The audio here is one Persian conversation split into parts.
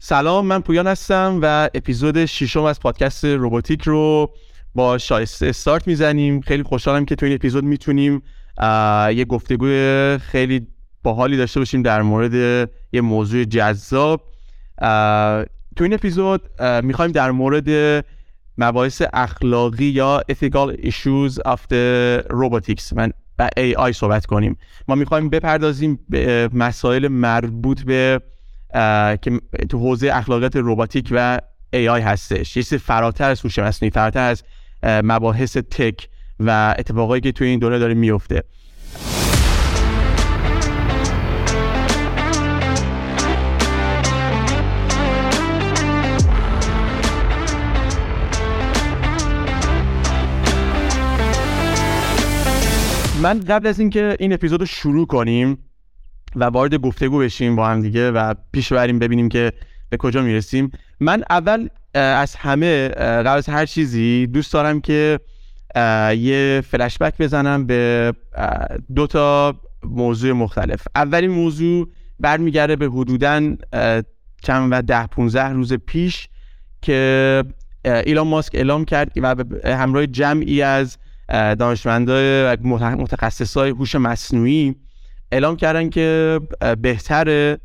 سلام من پویان هستم و اپیزود ششم از پادکست روباتیک رو با شایسته استارت می‌زنیم. خیلی خوشحالم که تو این اپیزود می‌تونیم یه گفتگوی خیلی باحالی داشته باشیم در مورد یه موضوع جذاب. تو این اپیزود می‌خوایم در مورد مباحث اخلاقی یا ethical issues of the robotics من و AI صحبت کنیم. ما می‌خوایم بپردازیم به مسائل مربوط به که تو حوزه اخلاقیات روباتیک و AI هستش. یه فراتر از هوش مصنوعی فراتر از مباحث تک و اتفاقایی که توی این دوره داره میفته. من قبل از اینکه این اپیزود رو شروع کنیم و وارد گفتگو بشیم با هم دیگه و پیش بریم ببینیم که به کجا می‌رسیم. من اول از همه قبل از هر چیزی دوست دارم که یه فلشبک بزنم به دو تا موضوع مختلف. اولین موضوع برمیگرده به حدودا چند و ده 15 روز پیش که ایلان ماسک اعلام کرد و همراه جمعی از دانشمندای متخصصای هوش مصنوعی اعلام کردن که بهتر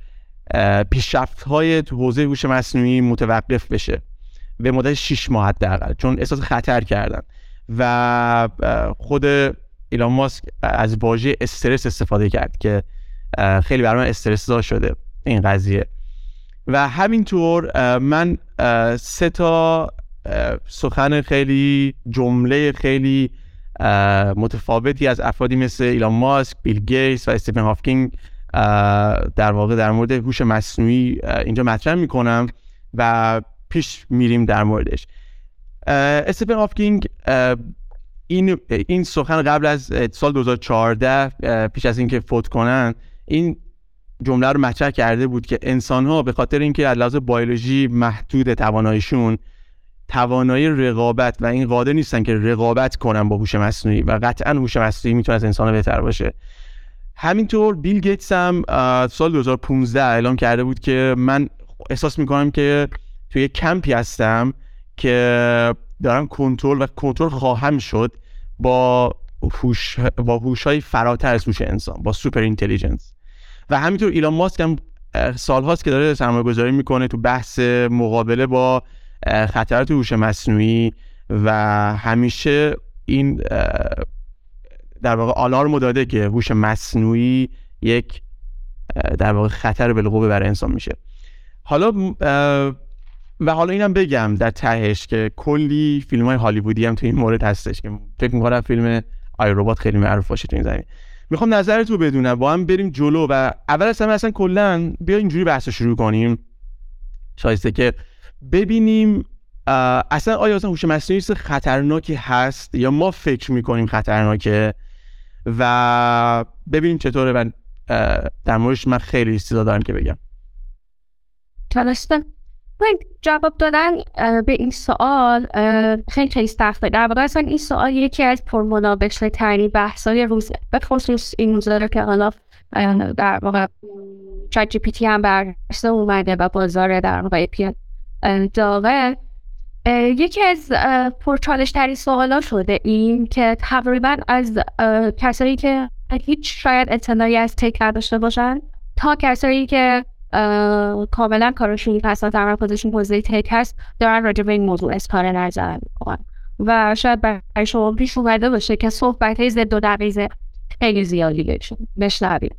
پیشرفت های تو حوزه هوش مصنوعی متوقف بشه. به مدت 6 ماه حداقل. چون احساس خطر کردن. و خود ایلان ماسک از واژه استرس استفاده کرد که خیلی برای من استرس شده این قضیه. و همینطور من سه تا سخن خیلی جمله خیلی متفاوتی از افرادی مثل ایلان ماسک، بیل گیتس و استیفن هافکینگ در واقع در مورد هوش مصنوعی اینجا مطرح می‌کنم و پیش میریم در موردش. استیفن هافکینگ این این سخن قبل از سال 2014 پیش از اینکه فوت کنن این جمله رو مطرح کرده بود که انسان ها به خاطر اینکه از لحاظ بیولوژی محدود تواناییشون توانایی رقابت و این قادر نیستن که رقابت کنن با هوش مصنوعی و قطعا هوش مصنوعی می‌تونه از انسان بهتر باشه. همینطور بیل گیتس هم سال 2015 اعلام کرده بود که من احساس می‌کنم که توی کمپی هستم که دارم کنترل و کنترل خواهم شد با هوش با های فراتر از هوش انسان با super intelligence. و همینطور ایلان ماسک هم سالهاست که داره سرمایه گذاری می‌کنه تو بحث مقابله با خطرات هوش مصنوعی و همیشه این در واقع آلارم داده که هوش مصنوعی یک در واقع خطر بالقوه برای انسان میشه. حالا و حالا اینم بگم در تهش که کلی فیلم های هالیوودی هم تو این مورد هستش که فکر می‌کنم فیلم آی ربات خیلی معروف باشه تو این زمین. می‌خوام نظرت رو بدونم. با هم بریم جلو و اول از همه اصلا کلا بیا اینجوری بحث شروع کنیم. شایسته که ببینیم اصلا آیا اصلا هوش مصنوعی خطرناکی هست یا ما فکر می‌کنیم خطرناکه؟ و ببینیم چطوره و در موردش من خیلی استعداد دارم که بگم. تلستن جواب دادن به این سوال خیلی خیلی سخته در واقع اصلا این سوال یکی از پرمناقشه ترین بحثای روز. به خصوص این روزا که حالا در واقع چت جی پی تی هم برسه اومده و بازار در واقع داغه یکی از پرچالش ترین سوالا شده این که تقریبا از کسایی که هیچ شاید اطلاعی از تک داشته باشن تا کسایی که کاملا کارشون هستن در خودشون حوزه تک هست دارن راجع به این موضوع اظهار نظر می‌کنن. و شاید برای شما پیش اومده باشه که صحبت های زد و دقیقه خیلی زیادی بشنوید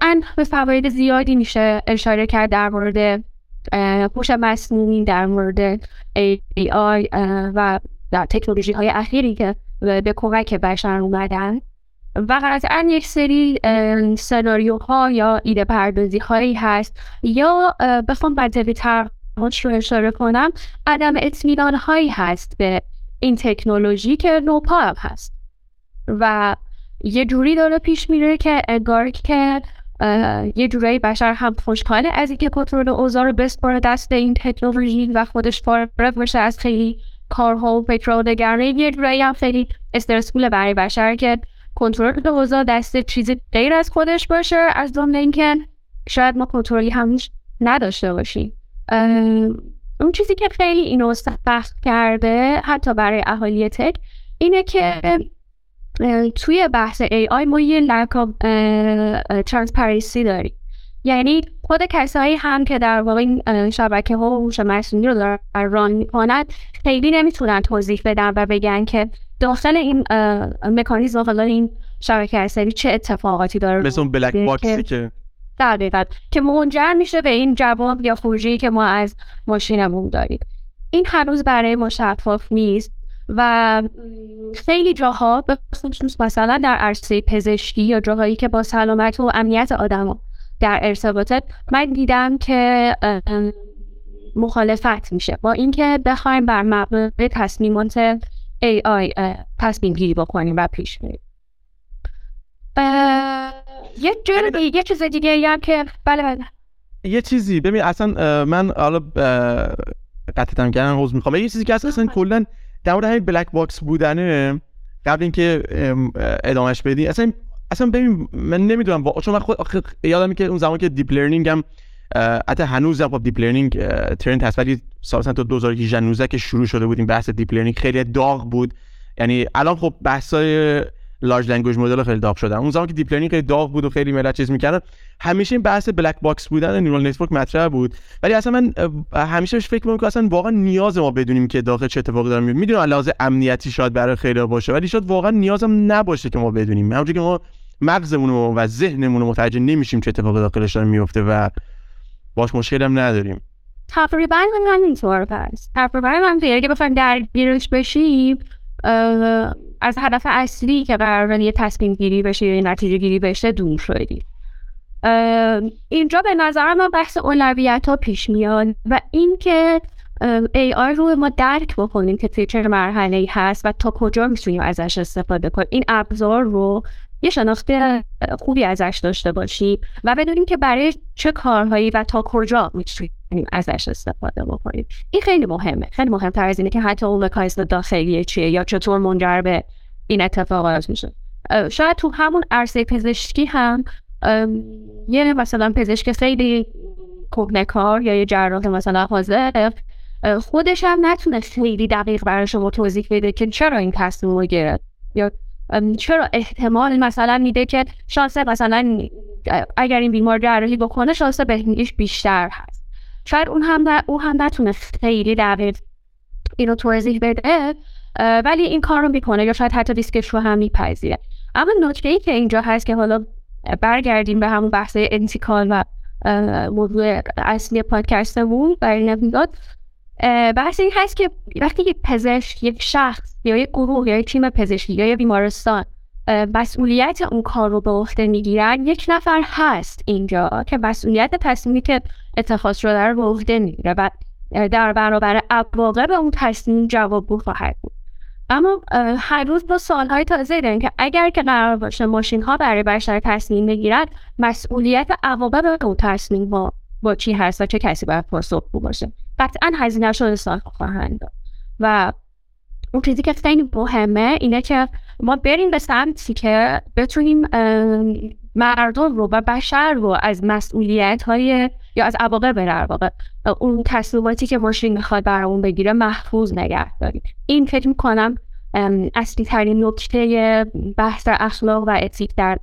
ان به فواید زیادی میشه اشاره کرد در مورد هوش مصنوعی در مورد AI و در تکنولوژی های اخیری که به کمک بشر اومدن. و قطعا یک سری سناریوها یا ایده پردازی هایی هست. یا بخوام بدلی تر رو اشاره کنم عدم اطمینان هایی هست به این تکنولوژی که نوپا هم هست. و یه جوری داره پیش میره که انگار که یه جورایی بشر هم خوشحاله از اینکه کنترل اوضاع رو بسپاره دست این تکنولوژی و خودش فارغ بشه از خیلی کارها و فکر و یه جورایی هم خیلی استرسفول برای بشر که کنترل اوضاع دست چیزی غیر از خودش باشه از جمله اینکه شاید ما کنترلی همش نداشته باشیم. اون چیزی که خیلی اینو سخت کرده حتی برای اهالی تک اینه که توی بحث AI ما یه of transparency داریم. یعنی خود کسایی هم که در واقع این شبکه ها و هوش مصنوعی رو دارن ران می‌کنن خیلی نمی‌تونن توضیح بدن و بگن که داخل این مکانیزم حالا این شبکه عصبی چه اتفاقاتی داره مثل اون بلک باکسی که دقیقا که منجر میشه به این جواب یا خروجی که ما از ماشینمون داریم. این هنوز برای ما شفاف نیست. و خیلی جاها به خصوص مثلا در عرصه پزشکی یا جاهایی که با سلامت و امنیت آدم در ارتباطه من دیدم که مخالفت میشه. با اینکه بخوایم بر مبنای تصمیمات AI تصمیم گیری بکنیم و پیش بریم. یه یه چیز دیگه هم که بله بله. یه چیزی ببین اصلا من حالا قطعتم کردن عذر می‌خوام. یه چیزی که اصلا کلا در مورد همین black box بودنه قبل اینکه ادامهش بدی اصلا اصلا ببین من نمی‌دونم چون من خود یادم که اون زمان که deep learning هم حتی هنوز هم deep learning trend هست ولی سال تا 2018 19 که شروع شده بود این بحث deep learning خیلی داغ بود. یعنی الان خب بحثای large language model خیلی داغ شدن اون زمان که deep learning خیلی داغ بود و خیلی ملت چیز می‌کردن همیشه این بحث black box بودن neural network مطرح بود. ولی اصلا من همیشه بهش فکر می‌کنم که اصلا واقعا نیاز ما بدونیم که داخل چه اتفاقی داره میفته می‌دونم لحاظ امنیتی شاید برای خیلی باشه ولی شاید واقعا نیازم نباشه که ما بدونیم. همونجوری که ما مغزمون و ذهنمون متوجه نمیشیم چه اتفاقی داخلش داره میفته و باش مشکل هم نداریم. تقریبا همینطور پس. تقریبا من اگه بخوایم درگیرش بشیم از هدف اصلی که قرار یه تصمیم گیری بشه یا نتیجه گیری بشه دور شدیم. اینجا به نظر من بحث اولویت ها پیش میاد و اینکه AI رو ما درک بکنیم که چه مرحله ای هست و تا کجا می‌تونیم ازش استفاده کنیم. این ابزار رو یه شناخت خوبی ازش داشته باشیم و بدونیم که برای چه کارهایی و تا کجا می‌تونیم ازش استفاده بکنیم. این خیلی مهمه. خیلی مهمتر از اینه که حتی اون مکانیزم داخلی چیه یا چطور منجر به این اتفاقات میشه. شاید تو همون عرصه پزشکی هم یه مثلا پزشک خیلی کار یا یه جراح مثلا حاضر خودش هم نتونه خیلی دقیق برای شما توضیح بده که چرا این تصمیم رو گرفت یا چرا احتمال مثلا میده که شانس مثلا اگر این بیمار جراحی بکنه شانس بهبودیش بیشتر هست. شاید اون هم اون هم نتونه خیلی دقیق اینو توضیح بده ولی این کار رو می‌کنه یا شاید حتی ریسکش رو هم میپذیره. اما نکته ای که اینجا هست که حالا برگردیم به همون بحث ethical و موضوع اصلی پادکستمون برای نمی‌داد بحث این هست که وقتی یک پزشک یک شخص یا یک گروه یا یک تیم پزشکی یا یک بیمارستان مسئولیت اون کار رو به عهده می‌گیرن یک نفر هست اینجا که مسئولیت تصمیمی که اتخاذ شده رو به عهده می‌گیره و در برابر عواقب اون تصمیم جوابگو خواهد بود. اما هر روز با سالهای تازه داریم که اگر که قرار باشه ماشین ها برای بشر تصمیم بگیرن مسئولیت عواقب اون تصمیم با, با چی هست و چه کسی باید پاسخگو باشه. قطعا هزینه رو حساب خواهند داد. و اون چیزی که خیلی مهمه اینه که ما بریم به سمتی که بتونیم مردم رو و بشر رو از مسئولیت های یا از عواقب در واقع اون تصمیماتی که ماشین می‌خواد برامون بگیره محفوظ نگه داریم. این فکر می‌کنم اصلی ترین نکته بحث اخلاق و اتیک در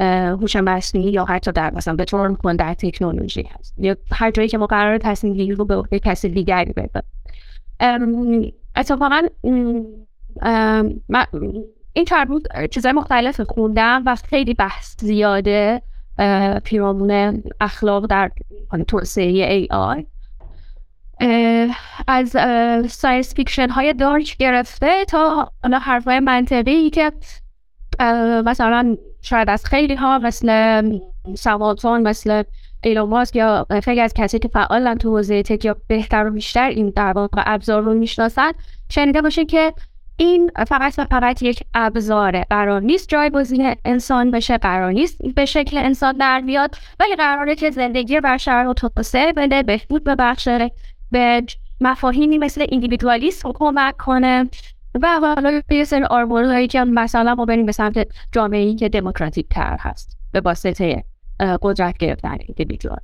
هوش مصنوعی یا حتی در مثلا به طور کل در تکنولوژی هست. یا هر جایی که ما قرار تصمیم گیری رو به کسی دیگری بده اتفاقا این چند روز چیزهای مختلف خوندم و خیلی بحث زیاده پیرامون اخلاق در توسعه AI از science fiction های dark گرفته تا حرفهای منطقی که مثلا شاید از خیلی ها مثل سوالتون مثل ایلون ماسک یا خیلی از کسی که فعالن تو حوزه تک یا بهتر و بیشتر این در واقع ابزار رو می‌شناسن شنیده باشه که این فقط و فقط یک ابزاره. قرار نیست جایگزین انسان بشه قرار نیست به شکل انسان در بیاد ولی قراره که زندگی بشر رو توسعه بده بهبود ببخشه به مفاهیمی مثل ایندیویدوالیسم کمک کنه. و حالا یه سری هایی که مثلا ما بریم به سمت جامعه ای که دموکراتیک تر هست به واسطه قدرت گرفتن ایندیویدوال.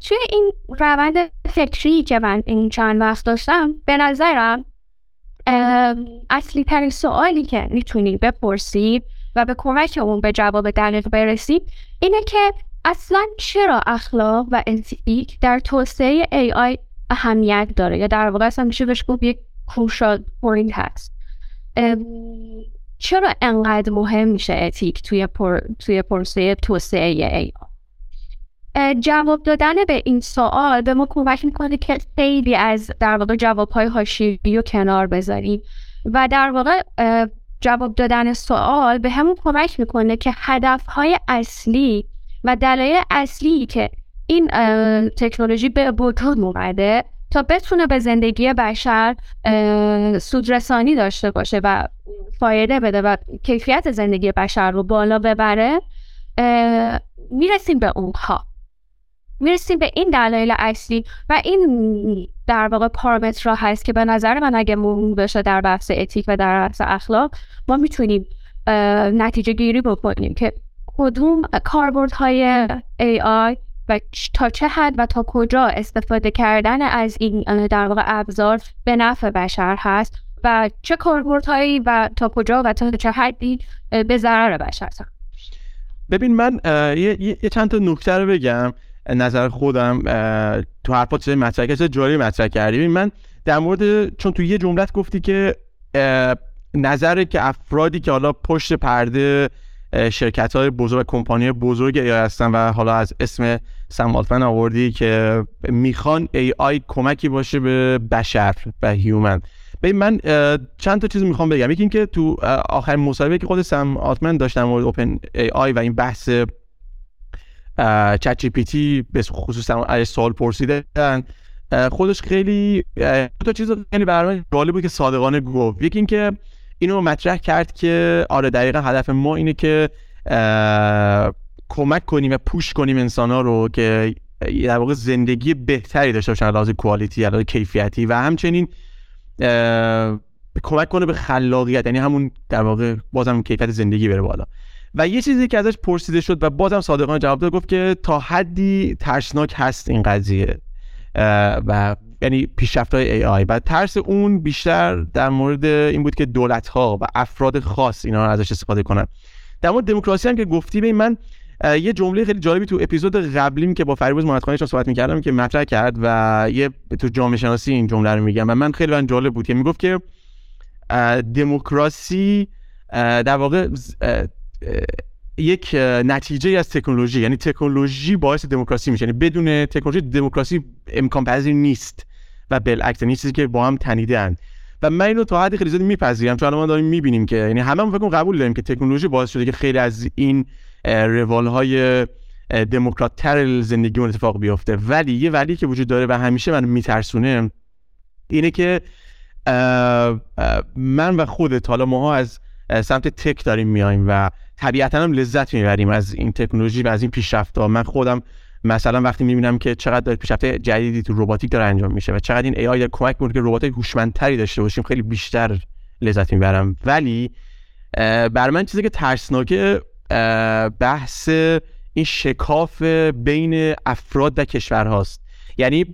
توی این روند فکری که من این چند وقت داشتم به نظرم اصلی ترین سوالی که می‌تونی بپرسی و به کمک اون به جواب دقیق برسی اینه که اصلا چرا اخلاق و انتیک در توسعه AI اهمیت داره؟ یا در واقع اصلا میشه بهش گفت یک crucial point هست چرا انقدر مهم میشه ethic توی پر... توی پروسه توسعه AI جواب دادن به این سوال به ما کمک می‌کنه که خیلی از در واقع جواب های حاشیه‌ای رو کنار بذاریم و در واقع جواب دادن سوال بهمون کمک می‌کنه که هدف های اصلی و دلایل اصلی که این تکنولوژی به وجود اومده تا بتونه به زندگی بشر سودرسانی داشته باشه و فایده بده و کیفیت زندگی بشر رو بالا ببره می‌رسیم به اونها. می‌رسیم به این دلایل اصلی و این در واقع پارامترها هست که به نظر من اگه مهم بشه در بحث اتیک و در بحث اخلاق ما می‌تونیم نتیجه گیری بکنیم که کدوم کاربردهای AI و تا چه حد و تا کجا استفاده کردن از این در واقع ابزار به نفع بشر هست و چه کاربردهایی و تا کجا و تا چه حدی به ضرر بشر هست. ببین من یه, یه چند تا نکته رو بگم نظر خودم تو حرفات چیزای مطرح کردی جاری مطرح کردی. من در مورد چون تو یه جملت گفتی که نظر که افرادی که حالا پشت پرده شرکت های بزرگ کمپانی بزرگ AI هستن و حالا از اسم سم آوردی که می‌خوان AI کمکی باشه به بشر و human ببین من چند تا چیز می‌خوام بگم. یکی اینکه تو آخر مصاحبه که خود سم آلتمن داشتم مورد OpenAI و این بحث ChatGPT به خصوص سوال پرسیدن خودش خیلی دو تا چیز خیلی برای جالب بود که صادقانه گفت. یکی اینکه اینو مطرح کرد که آره دقیقا هدف ما اینه که کمک کنیم و پوش کنیم انسان ها رو که در واقع زندگی بهتری داشته باشن لحاظ کوالیتی لحاظ کیفیتی و همچنین کمک کنه به خلاقیت یعنی همون در واقع بازم کیفیت زندگی بره بالا. و یه چیزی که ازش پرسیده شد و بازم صادقانه جواب داد گفت که تا حدی ترسناک هست این قضیه. و یعنی پیشرفت های AI و ترس اون بیشتر در مورد این بود که دولت ها و افراد خاص اینا ازش استفاده کنن. در مورد دموکراسی هم که گفتی به من یه جمله خیلی جالبی تو اپیزود قبلیم که با فریبرز محمدخانی صحبت می‌کردم که مطرح کرد و یه تو جامعه شناسی این جمله رو میگم و من خیلی من جالب بود که می‌گفت که دموکراسی در واقع یک نتیجه از تکنولوژی یعنی تکنولوژی باعث دموکراسی میشه یعنی بدون تکنولوژی دموکراسی امکان پذیر نیست و بالعکس یعنی چیزی که با هم تنیدن و من اینو تا حدی خیلی زیاد میپذیرم چون الان ما داریم می‌بینیم که یعنی همه فکر قبول داریم که تکنولوژی باعث شده که خیلی از این روال های دموکرات تر زندگی اون اتفاق بیفته. ولی یه ولی که وجود داره و همیشه من میترسونه اینه که من و خودت حالا ماها از سمت تک داریم میایم و طبیعتا هم لذت می‌بریم از این تکنولوژی و از این پیشرفت‌ها من خودم مثلا وقتی می‌بینم که چقدر داره پیشرفت جدیدی تو روباتیک داره انجام میشه و چقدر این ای آی کمک می‌کنه که ربات هوشمندتری داشته باشیم خیلی بیشتر لذت می‌برم. ولی بر من چیزی که ترسناکه بحث این شکاف بین افراد و کشورهاست. یعنی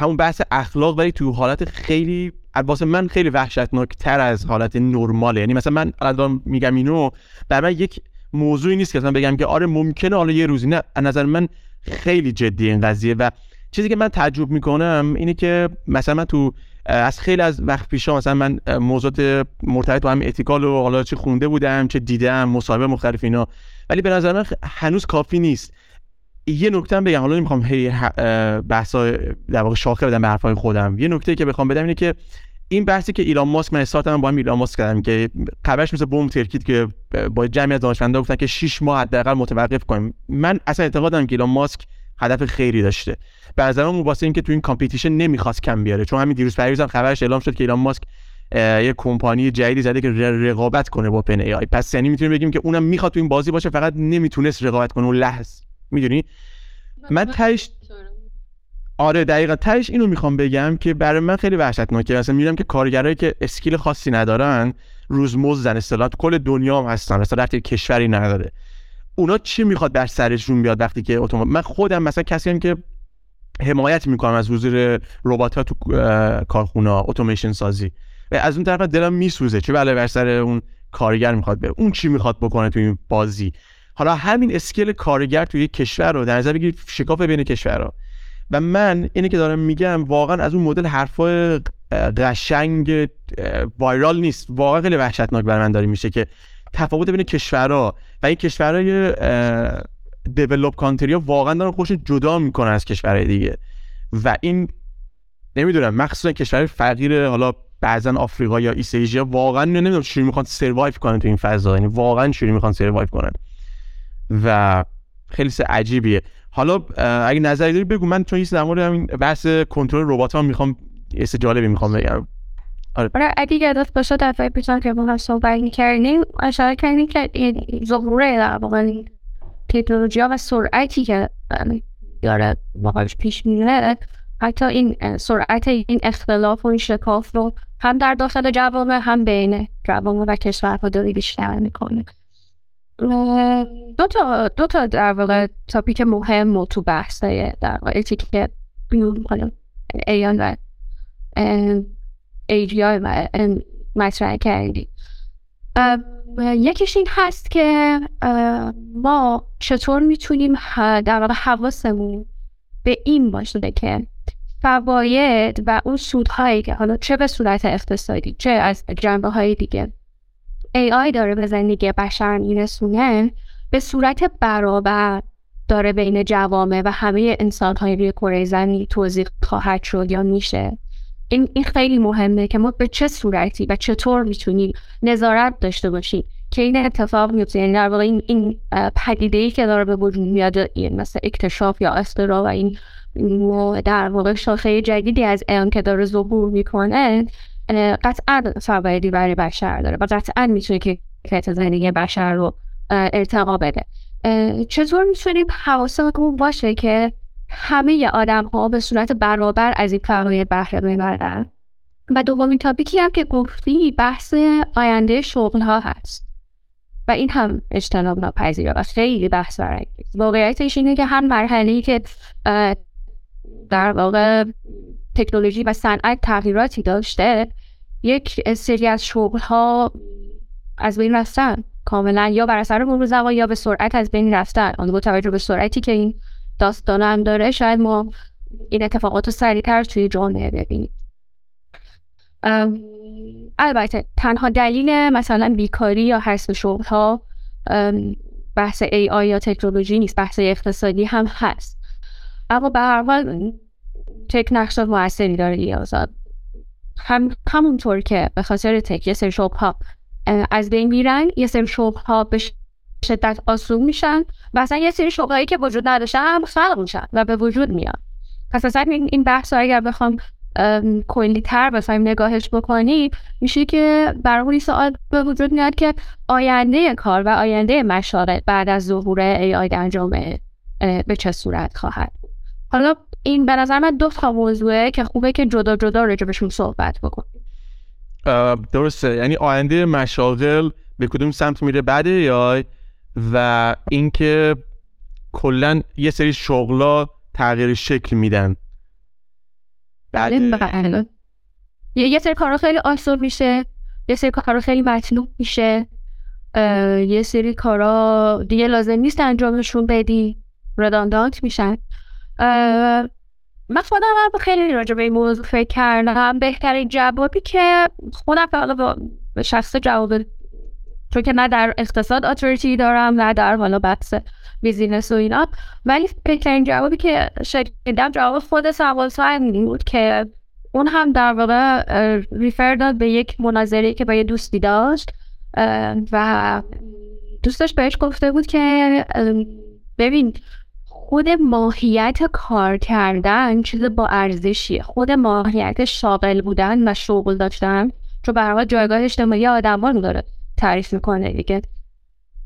همون بحث اخلاق ولی تو حالت خیلی واسه من خیلی وحشتناک تر از حالت نرماله. یعنی مثلا من الان میگم اینو بر من یک موضوعی نیست که مثلا بگم که آره ممکنه حالا یه روزی نه از نظر من خیلی جدی این قضیه. و چیزی که من تعجب می‌کنم اینه که مثلا من تو از خیلی از وقت پیشا مثلا من موضوعات مرتبط با هم اتیکال و حالا چه خونده بودم چه دیدم مصاحبه مختلف اینا. ولی به نظر من هنوز کافی نیست. یه نکته هم بگم حالا نمی‌خوام هی بحثا در واقع شاخه بدم به حرفای خودم. یه نکته که بخوام بدم اینه که این بحثی که ایلان ماسک من استارتم با هم ایلان ماسک کردم که خبرش مثل boom ترکید که با جمعی از دانشمندا گفتن که 6 ماه حداقل متوقف کنیم. من اصلا اعتقادم که ایلان ماسک هدف خیری داشته. به نظرم واسه اینکه تو این competition نمی‌خواست کم بیاره. چون همین دیروز پریروز هم خبرش اعلام شد که ایلان ماسک یه کمپانی جدیدی زده که رقابت کنه با OpenAI پس یعنی می‌تونیم بگیم که اونم می‌خواد تو این بازی باشه فقط نمی‌تونست رقابت کنه. اون لحظه می‌دونی؟ من تهش آره دقیقا. تهش اینو می‌خوام بگم که برای من خیلی وحشتناکه مثلا میرم که کارگرایی که اسکیل خاصی ندارن روزمزدن اصطلاح کل دنیا هم هستن. مثلا رفتی کشوری نداره. اونا چی می‌خواد بر سرشون بیاد وقتی که اتومات من خودم مثلا کسی هم که حمایت می‌کنم از حضور ربات ها تو کارخونه اتوماسیون سازی. و از اون طرف دلم میسوزه چه بله بر سر اون کارگر می‌خواد بره. اون چی می‌خواد بکنه تو این بازی؟ حالا همین اسکل کارگر توی کشور رو در نظر بگیر شکاف بین کشورها. و من اینه که دارم میگم واقعا از اون مدل حرفای قشنگ وایرال نیست. واقعا خیلی وحشتناک بر من داره میشه که تفاوت بین کشورها و این کشورهای دیولوب کانتری ها واقعا دارن خوش جدا می‌کنن از کشورهای دیگه. و این نمی‌دونم مخصوصا کشور فقیر حالا بعضا آفریقا یا ایست واقعا نمی‌دونم چجوری می‌خوان سروایو کنن تو این فضا. یعنی واقعا چجوری می‌خوان سروایو کنن. و خیلی عجیبیه. حالا اگه نظری داری بگو. من چون در مورد همین بحث کنترل ربات ها می‌خوام یه جالبی می‌خوام بگم. آره. آره اگه یادت باشه دفعه پیشان که ما هم صحبت می‌کردیم اشاره کردیم که این ظهوره در واقع تکنولوژی ها و سرعتی که داره واقعش پیش میره حتی این سرعت این اختلاف و این شکاف رو هم در داخل جوامع هم بین جوامع و کشورها داری بیشتر می‌کنه دو تا دو تا در واقع تاپیک مهم و تو بحثه در واقع که ایان و و مطرح کردی. یکیش این هست که ما چطور می‌تونیم در واقع حواسمون به این باشه که فواید و اون سودهایی که حالا چه به صورت اقتصادی چه از جنبه های دیگه AI داره به زندگی بشر میرسونه به صورت برابر داره بین جوامع و همه انسان های روی کره زمین توضیح خواهد شد یا میشه. این, این خیلی مهمه که ما به چه صورتی و چطور می‌تونیم نظارت داشته باشیم که این اتفاق میفته یعنی در واقع این, این پدیده ای که داره به وجود میاد مثل اکتشاف یا اختراع و این در واقع شاخه جدیدی از ایان که داره ظهور می‌کنه قطعا فوایدی برای بشر داره و قطعا می‌تونه که کیفیت زندگی بشر رو ارتقا بده. چطور می‌تونیم حواسمون باشه که همه آدم ها به صورت برابر از این فواید بهره ببرن و دومین تاپیکی هم که گفتی بحث آینده شغل ها هست. و این هم اجتناب ناپذیره و خیلی بحث برانگیز. واقعیتش اینه که هم مرحله که در واقع تکنولوژی و صنعت تغییراتی داشته یک سری از شغل ها از بین رفتن. کاملا یا بر اثر مرور زمان یا به سرعت از بین رفتن. آن با توجه به سرعتی که این داستان هم داره شاید ما این اتفاقات رو سریعتر توی جامعه ببینیم. البته تنها دلیل مثلا بیکاری یا حذف شغل ها بحث ای آی یا تکنولوژی نیست بحث اقتصادی هم هست. اما به هر حال تک نقش موثری داره دیازاد هم همونطور که به خاطر تک یه سری ها از بین میرن یه سری شغل ها به شدت آسون میشن و اصلا یه سری شغلایی که وجود نداشتن هم خلق میشن و به وجود میان پس اصلا این بحث اگر بخوام کلی تر بخوایم نگاهش بکنیم میشه که برای سوال به وجود میاد که آینده کار و آینده مشاغل بعد از ظهور ای در جامعه به چه صورت خواهد؟ حالا این به نظر من دو تا موضوعه که خوبه که جدا جدا راجبشون صحبت بکنیم. درسته. یعنی آینده مشاغل به کدوم سمت میره؟ بعد یا و اینکه کلا یه سری شغلا تغییر شکل میدن. بله بله. یه سری کارا خیلی آسون میشه. یه سری کارا خیلی مطلوب میشه. یه سری کارا دیگه لازم نیست انجامشون بدی. رداندانت میشن. من خودم هم خیلی راجع به این موضوع فکر کردم. بهترین جوابی که خودم حالا به شخص جواب چون که نه در اقتصاد اتوریتی دارم نه در حالا بحث بیزینس و اینا. ولی بهترین جوابی که شنیدم جواب خود سوال بود که اون هم در واقع ریفر داد به یک مناظری که با یه دوستی داشت و دوستش بهش گفته بود که ببین خود ماهیت کار کردن چیز با ارزشیه. خود ماهیت شاغل بودن و شغل داشتن چون به جایگاه اجتماعی آدمان داره. تعریف می‌کنه دیگه.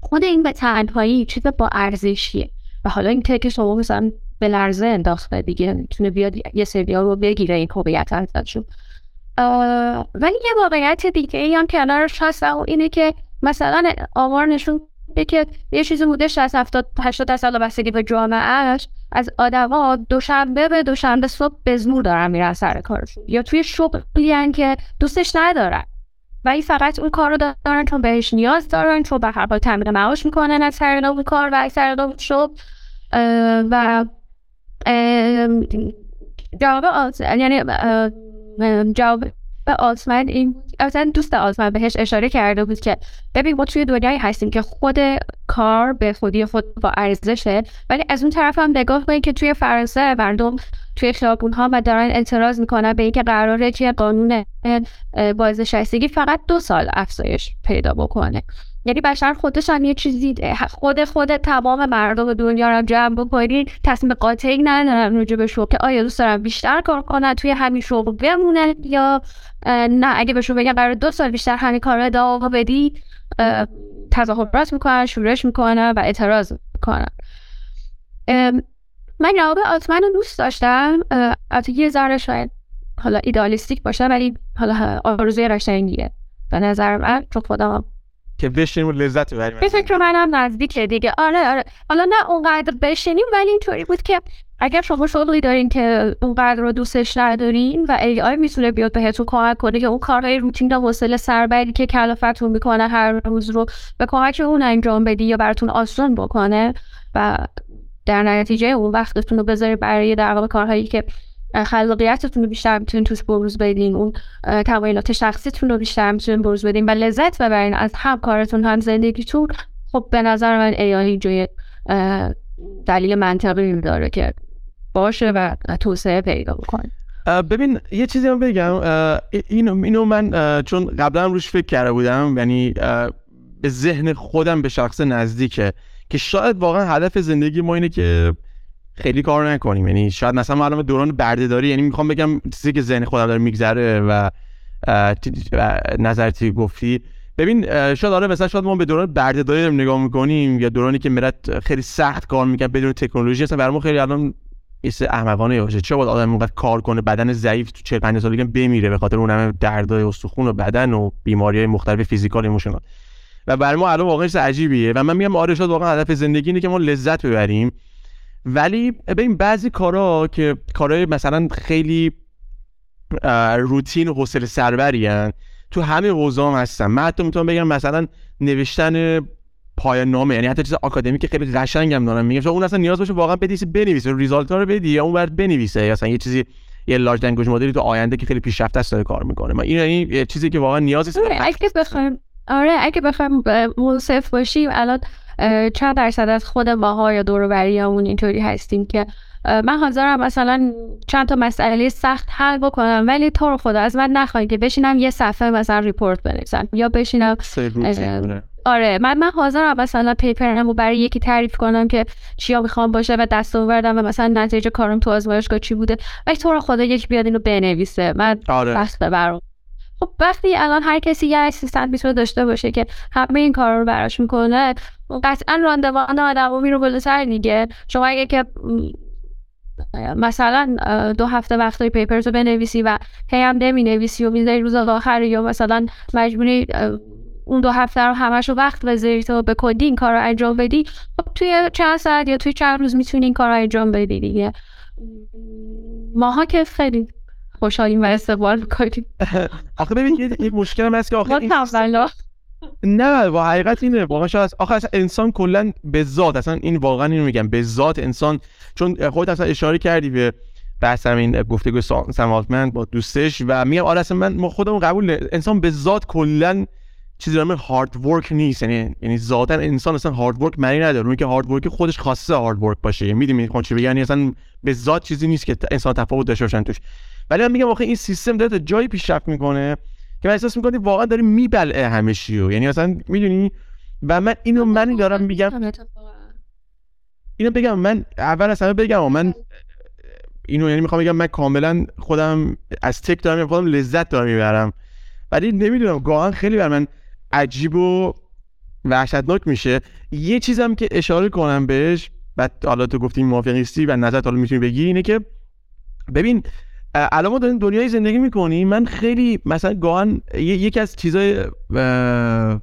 خود این به تنهایی چیز با ارزشیه. و حالا این که شما مثلا به لرزه انداخته دیگه. می‌تونه بیاد یه سری رو بگیره این هویت ازشون. ولی یه واقعیت دیگه ای هم کنارش هست و اینه که مثلا آمار نشون که یه چیزی بوده 60 70 80 سال بستگی به جامعهش از آدما دوشنبه به دوشنبه صبح به زور دارن میرن سر کارشون. یا توی شغلی که دوستش ندارن. و این فقط اون کار رو دارن چون بهش نیاز دارن چون به هر حال تامین معاش می‌کنن از سر اون کار و از سر شغل. و جواب یعنی جواب به آسمن این اصلا دوست آسمن بهش اشاره کرده بود که ببین ما توی دنیایی هستیم که خود کار به خودی خود با ارزشه ولی از اون طرف هم نگاه کنید که توی فرانسه مردم توی خیابون ها و دارن اعتراض می‌کنن به اینکه قراره که قانون بازنشستگی فقط دو سال افزایش پیدا بکنه. یعنی بشر خودش هم یه چیزی خود خود تمام مردم دنیا رو جمع بکنید تصمیم قاطعی ندارن راجع به که آیا دوست دارن بیشتر کار کنن توی همین شغل بمونن یا نه اگه بهشون بگم برای دو سال بیشتر همین کار رو ادامه بدی تظاهرات می‌کنن شورش می‌کنن و اعتراض می‌کنن. من جواب آتمن رو دوست داشتم البته یه ذره شاید حالا ایدالیستیک باشه ولی حالا آرزوی قشنگیه به نظر من چون خودم که بشینیم و لذت ببریم. به فکر منم نزدیکه دیگه. آره آره. حالا نه اونقدر بشینیم ولی اینطوری بود که اگر شما شغلی دارین که اونقدر رو دوستش ندارین و ای آی می‌تونه بیاد بهتون کمک کنه که اون کارهای روتین و حوصله سربری که کلافتون می‌کنه هر روز رو به کمک اون انجام بدی یا براتون آسان بکنه و در نتیجه اون وقتتون رو بذاری برای در کارهایی که خلاقیتتون رو بیشتر می‌تونین توش بروز بدین اون تمایلات شخصیتون رو بیشتر می‌تونین بروز بدین. و لذت ببرین از هم کارتون هم زندگیتون. خب به نظر من ای جای دلیل منطقی داره که باشه و توسعه پیدا بکنه. ببین یه چیزی هم بگم. اینو, اینو من چون قبلا روش فکر کرده بودم یعنی به ذهن خودم به شخص نزدیکه. که شاید واقعا هدف زندگی ما اینه که خیلی کار نکنیم. یعنی شاید مثلا معلومه دوران بردهداری یعنی می‌خوام بگم چیزی که ذهن خودم داره میگذره و نظرتی گفتی. ببین شاید آره مثلا شاید ما به دوران بردهداری داریم نگاه می‌کنیم یا دورانی که ملت خیلی سخت کار می‌کنن بدون تکنولوژی اصلا برای ما خیلی الان ایست احمقانه باشه. چه باید آدم اونقدر کار کنه؟ بدن ضعیف تو 40 50 سالگی بمیره به خاطر اون همه دردای استخون و بدن و بیماری مختلف physical emotional. و برای ما الان واقعا عجیبیه. و من میگم آره شاید واقعا هدف زندگی اینه که ما لذت ببریم. ولی ببین بعضی کارا که کارهای مثلا خیلی روتین و حوصله تو همه حوزه هم هستن. من حتی می‌تونم بگم مثلا نوشتن پایان نامه یعنی حتی چیز آکادمیک خیلی قشنگ هم دارم میگم. اون اصلا نیاز باشه واقعا بدی سی بنویسه result ها رو بدی یا اون بعد بنویسه. یا اصلا یه چیزی یه large language model ی تو آینده که خیلی پیشرفته است داره کار می‌کنه. این یعنی چیزی که واقعا نیازی اگه بخوایم آره اگه بخوایم منصف باشیم الان چند درصد از خود ماها یا دوروبریامون اینطوری هستیم که من حاضرم مثلا چند تا مسئله سخت حل بکنم ولی تو رو خدا از من نخواهید که بشینم یه صفحه مثلا report بنویسم یا بشینم آره. من من حاضرم مثلا paper مو برای یکی تعریف کنم که چیا می‌خوام باشه و دست آوردم و مثلا نتیجه کارم تو آزمایشگاه چی بوده ولی تو رو خدا یک بیاد اینو بنویسه. من آره. برام. خب وقتی الان هر کسی یه اسیستنت می‌تونه داشته باشه که همه این کار رو براش می‌کنه قطعا راندوان آدم میره بالاتر دیگه. شما اگه که مثلا دو هفته وقتای پیپرز رو بنویسی و هی هم نویسی و می‌ذاری روز آخر یا مثلا مجبوری اون دو هفته رو همش رو وقت بذاری تو به کدی این کار رو انجام بدی خب توی چند ساعت یا توی چند روز می‌تونی این کار رو انجام بدی دیگه. ماها که خیلی خوشحالیم و استقبال می‌کنیم. آخه ببین یه مشکل هم هست که آخه نه با حقیقت اینه. واقعا شاید آخه اصلا انسان کلا به ذات اصلا این واقعا اینو میگم به ذات انسان. چون خودت اصلا اشاره کردی به بحث این گفتگو سم با دوستش و میگم آره اصلا من خودمون قبول انسان به ذات کلا چیزی نام هارد ورک نیست. یعنی یعنی ذاتا انسان اصلا هارد ورک معنی نداره. اون که هارد ورک خودش خاصه هارد ورک باشه. می‌دونی؟ می‌خوام چی بگم؟ یعنی اصلا به ذات چیزی نیست که انسان تفاوت داشته باشن توش. ولی من میگم آخه این سیستم داره جایی پیشرفت می‌کنه که من احساس می‌کنم واقعا داره میبلعه همه چی یعنی اصلا می‌دونی؟ و من اینو من دارم میگم اینو بگم من اول از همه بگم من اینو یعنی می‌خوام بگم من کاملا خودم از تک دارم خودم لذت دارم می‌برم. ولی نمی‌دونم واقعا خیلی بر من عجیب و وحشتناک میشه. یه چیزم که اشاره کنم بهش بعد حالا تو گفتی موافق نیستی و نظرت حالا می‌تونی بگی اینه که ببین الان ما داریم دنیای زندگی می‌کنیم. من خیلی مثلا گاهن یکی از چیزای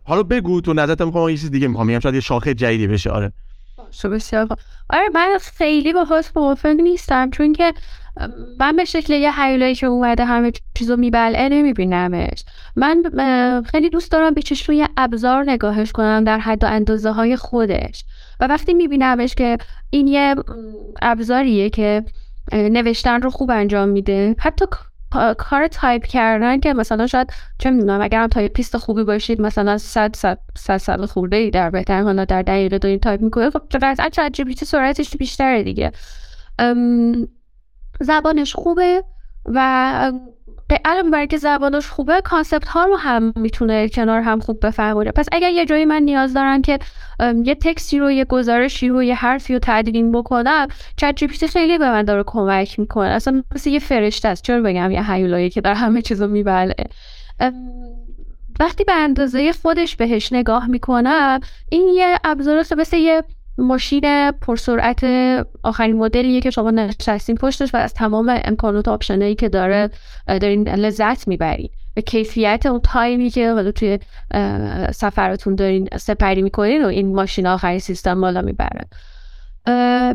حالا بگو تو نظرت می‌خوام یه چیز دیگه می‌خوام. میگم شاید یه شاخه جدیدی بشه. آره. بسیار آره من خیلی با خواست موافق نیستم. چون که من به شکل یه حیولایی که اومده همه چیزو میبلعه نمیبینمش. من خیلی دوست دارم به چشم ابزار نگاهش کنم در حد و اندازه های خودش. و وقتی میبینمش که این یه ابزاریه که نوشتن رو خوب انجام میده. حتی کار تایپ کردن که مثلا شاید چه می‌دونم اگر تایپیست خوبی باشید مثلا 100 100 سال خورده ای در بهتر حالا در دقیقه دارین تایپ می‌کنه خب قطعا Chat G سرعتش بیشتره دیگه. زبانش خوبه و علاوه بر که زبانش خوبه کانسپت ها رو هم می‌تونه کنار هم خوب بفهمونه. پس اگر یه جایی من نیاز دارم که یه تکستی رو یه گزارشی رو یه حرفی رو تدوین بکنم چت جی خیلی به من داره کمک می‌کنه. اصلا مثل یه فرشته است. چرا بگم یه حیولایی که در همه چیزو میبله؟ وقتی به اندازه خودش بهش نگاه می‌کنم این یه ابزار مثل یه ماشین پرسرعت آخرین مدلیه که شما نشستین پشتش و از تمام امکانات آپشنایی که داره دارین لذت می‌برین. به کیفیت اون تایمی که حالا توی سفرتون دارین سپری می‌کنین و این ماشین آخرین سیستم بالا می‌بره.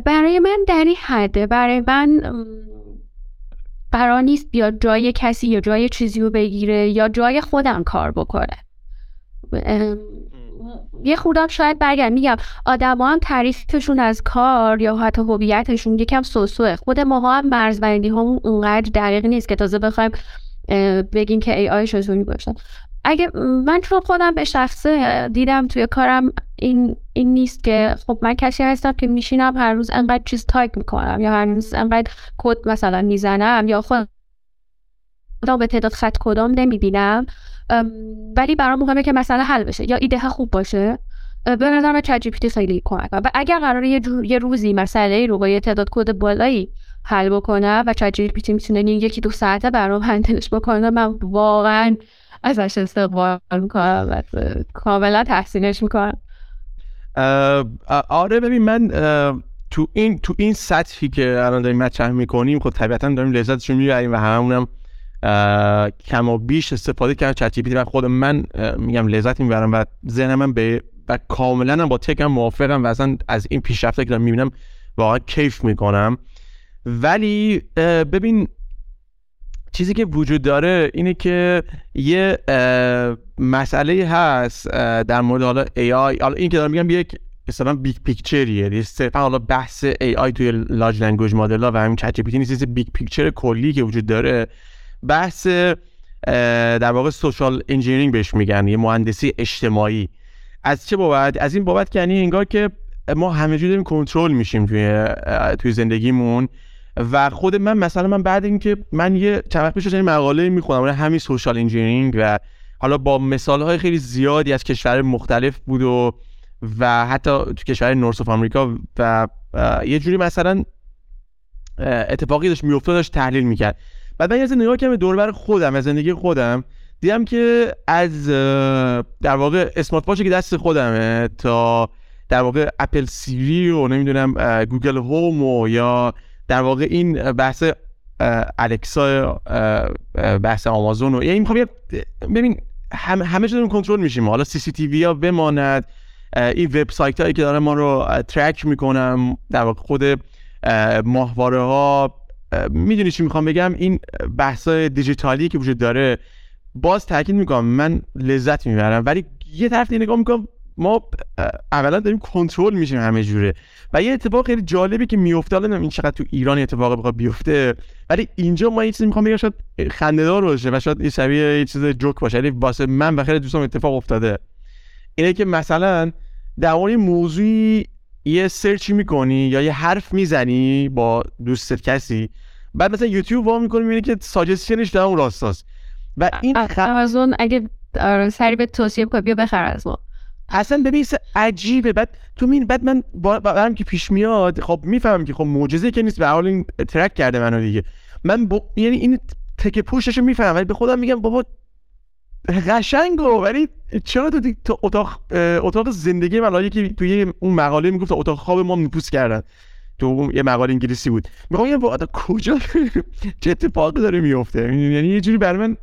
برای من در این حده برای من قرار نیست بیا جای کسی یا جای چیزی رو بگیره یا جای خودم کار بکنه. یه خوردم شاید برگرد میگم آدما هم تعریفشون از کار یا حتی هویتشون یکم سو سوه. خود ماها هم مرزبندی هم اونقدر دقیق نیست که تازه بخوایم بگیم که AI چطوری باشن اگه من چون خودم به شخصه دیدم توی کارم این, این نیست که خب من کسی هستم که میشینم هر روز انقدر چیز تایپ می‌کنم یا هر روز انقدر کد مثلا می‌زنم یا خود به تعداد خط کدام نمی‌بینم. ولی برام مهمه که مسئله حل بشه. یا ایده خوب باشه. به نظر چت خیلی کمک و اگر قراره یه, یه روزی مسئله رو با یه تعداد کد بالایی حل بکنه و چت جی پی می‌تونه یکی دو ساعته برام هندلش بکنه من واقعا ازش استقبال می‌کنم و کاملا تحسینش می‌کنم. آره ببین من تو این تو این سطحی که الان داریم مطرح می‌کنیم خب طبیعتا داریم لذتش می‌بریم و هممونم کم و بیش استفاده کردم Chat G و خود من میگم لذت می‌برم و ذهن من به و کاملا با تکم موافقم و اصلا از این پیشرفته که می‌بینم واقعا کیف می‌کنم. ولی ببین چیزی که وجود داره اینه که یه مسئله هست در مورد حالا AI حالا این که دارم میگم یک مثلا big picture یه صرفا حالا بحث AI توی large language model ها و همین ChatGP نیست. big picture کلی که وجود داره. بحث در واقع social engineering بهش میگن یه مهندسی اجتماعی. از چه بابت؟ از این بابت که یعنی انگار که ما همه داریم کنترل میشیم توی توی زندگیمون و خود من مثلا من بعد اینکه من یه چند وقت پیش مقاله می‌خونم همین social engineering و حالا با مثال های خیلی زیادی از کشور مختلف بود و و حتی تو کشور North of آمریکا و یه جوری مثلا اتفاقی داشت میافتاد داشت تحلیل می‌کرد. بعد من یه نگاه کردم دوربر خودم از زندگی خودم دیدم که از در واقع smart watch ی که دست خودمه تا در واقع Apple Siri و نمی‌دونم Google Home و یا در واقع این بحث Alexa بحث آمازون و یعنی می‌خوام ببین هم همه چیز کنترل میشیم. حالا CCTV ها بماند این وبسایت هایی که داره ما رو track می‌کنن در واقع خود ماهواره ها می‌دونی چی می‌خوام بگم؟ این بحث دیجیتالی که وجود داره باز تاکید می‌کنم من لذت می‌برم. ولی یه طرف نگاه می‌کنم ما اولا داریم کنترل میشیم همه جوره. و یه اتفاق خیلی جالبی که میفته حالا این چقدر تو ایران اتفاق بخواد بیفته ولی اینجا ما یه چیزی می‌خوام بگم شاید خنده‌دار باشه و شاید یه شبیه یه چیز جوک باشه. ولی واسه من و خیلی دوستان اتفاق افتاده. اینه که مثلا در مورد موضوعی یه سرچی می‌کنی یا یه حرف می‌زنی با دوستت کسی بعد مثلا یوتیوب وا می‌کنی می‌بینی که ساجستشنش در اون راستاست و این خ... اون اگه آره، سری به توصیه کنی بیا بخر از ما. اصلا ببین عجیبه. بعد تو مین بعد من با که پیش میاد خب می‌فهمم که خب معجزه که نیست به حال این ترک کرده منو دیگه. من با... یعنی این تک پوشش می‌فهمم ولی به خودم میگم بابا قشنگو ولی چرا تو, اتاق اتاق زندگی من که توی اون مقاله می‌گفت اتاق خواب ما میپوس کردن. تو یه مقاله انگلیسی بود. می‌خوام یه واقعا کجا چه اتفاقی داره میفته یعنی یه جوری برای من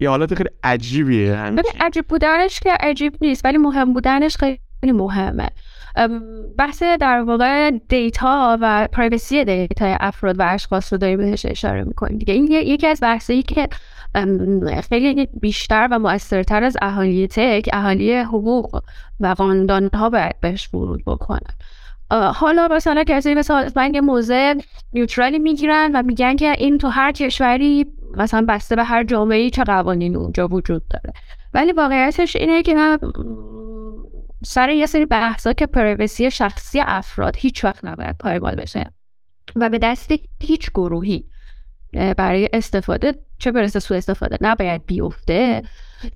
یه حالت خیلی عجیبیه. عجیب بودنش که عجیب نیست ولی مهم بودنش خیلی مهمه. بحث در واقع data و privacy data افراد و اشخاص رو داریم بهش اشاره می‌کنیم. دیگه این یکی از بحثایی که خیلی بیشتر و مؤثرتر از اهالی تک اهالی حقوق و قاندان ها باید بهش ورود بکنن. حالا مثلا کسی مثلا من یه موضع نیوترالی می‌گیرن و میگن که این تو هر کشوری مثلا بسته به هر جامعه چه قوانین اونجا وجود داره. ولی واقعیتش اینه که سر یه سری بحثا که پرایوسی شخصی افراد هیچ وقت نباید پایمال بشه و به دست هیچ گروهی برای استفاده چه برسه سو استفاده نباید بیفته.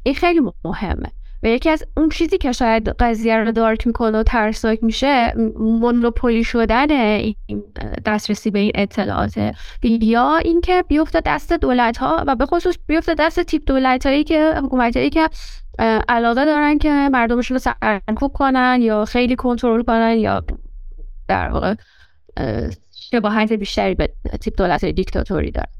این خیلی مهمه. و یکی از اون چیزی که شاید قضیه رو دارک می‌کنه و ترسناک میشه مونوپولی شدن دسترسی به این اطلاعات یا اینکه بیفته دست دولت ها و به خصوص بیفته دست تیپ دولت هایی که حکومت هایی که علاقه دارن که مردمشون رو سرکوب کنن یا خیلی کنترل کنن یا در واقع شباهت بیشتری به تیپ دولت دیکتاتوری دارن.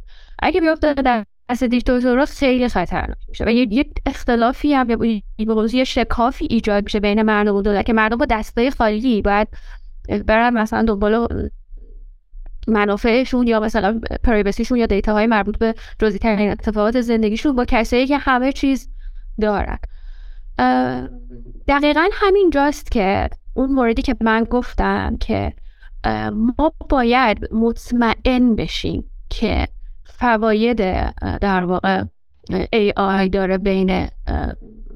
اگه بیفته در دست دیکتاتورها خیلی خطرناک میشه و یک اختلافی هم یا یه شکافی ایجاد میشه بین مردم و دولت که مردم با دستای خالی باید برن مثلا دنبال منافعشون یا مثلا پرایوسیشون یا دیتا های مربوط به جزئی ترین اتفاقات زندگیشون با کسایی که همه چیز دارن. دقیقا همین جاست که اون موردی که من گفتم که ما باید مطمئن بشیم که فواید در واقع AI داره بین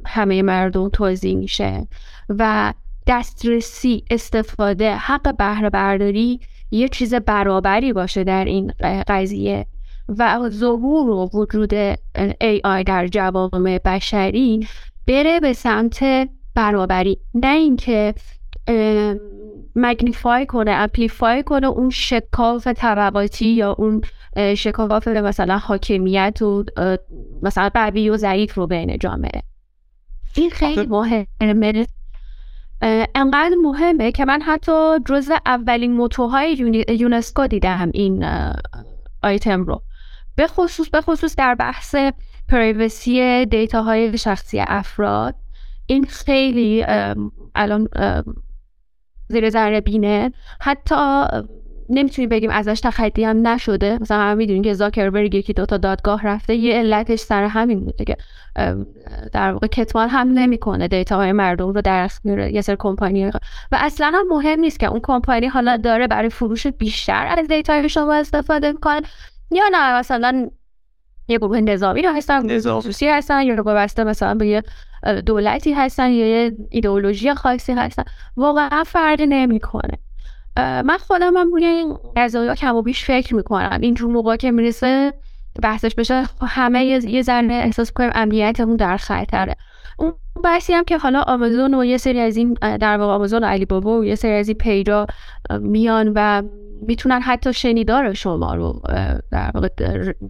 همه مردم توضیح میشه و دسترسی استفاده حق بهره برداری یه چیز برابری باشه در این قضیه و ظهور و وجود AI در جوامع بشری بره به سمت برابری. نه اینکه مگنیفای کنه اپلیفای کنه اون شکاف طبقاتی یا اون شکاف مثلا حاکمیت و مثلا قوی و ضعیف رو بین جامعه. این خیلی مهمه. انقدر مهمه که من حتی جز اولین موتوهای یونسکو دیدم این آیتم رو. به خصوص به خصوص در بحث privacy data های شخصی افراد. این خیلی الان زیر ذره بینه. حتی نمی‌تونیم بگیم ازش تخطی هم نشده. مثلا هم می‌دونیم که زاکربرگ یکی دوتا دادگاه رفته یه علتش سر همین بوده که در واقع کتمان هم نمی‌کنه data های مردم رو در یه سر کمپانی و اصلا هم مهم نیست که اون کمپانی حالا داره برای فروش بیشتر از data شما استفاده می‌کنه یا نه؟ مثلا یه گروه نظامی هستن خصوصی هستن یا وابسته مثلا به یه دولتی هستن یا یه ایدئولوژی خاصی هستن. واقعا فرق نمی‌کنه. من خودم هم روی این قضایا کم و بیش فکر می‌کنم. اینجور موقع که می‌رسه بحثش بشه همه یه ذره احساس کنیم امنیتمون در خطره. اون بحثی هم که حالا آمازون و یه سری از این در واقع آمازون و علی بابا و یه سری از این پیجا میان و می‌تونن حتی شنیدار شما رو در واقع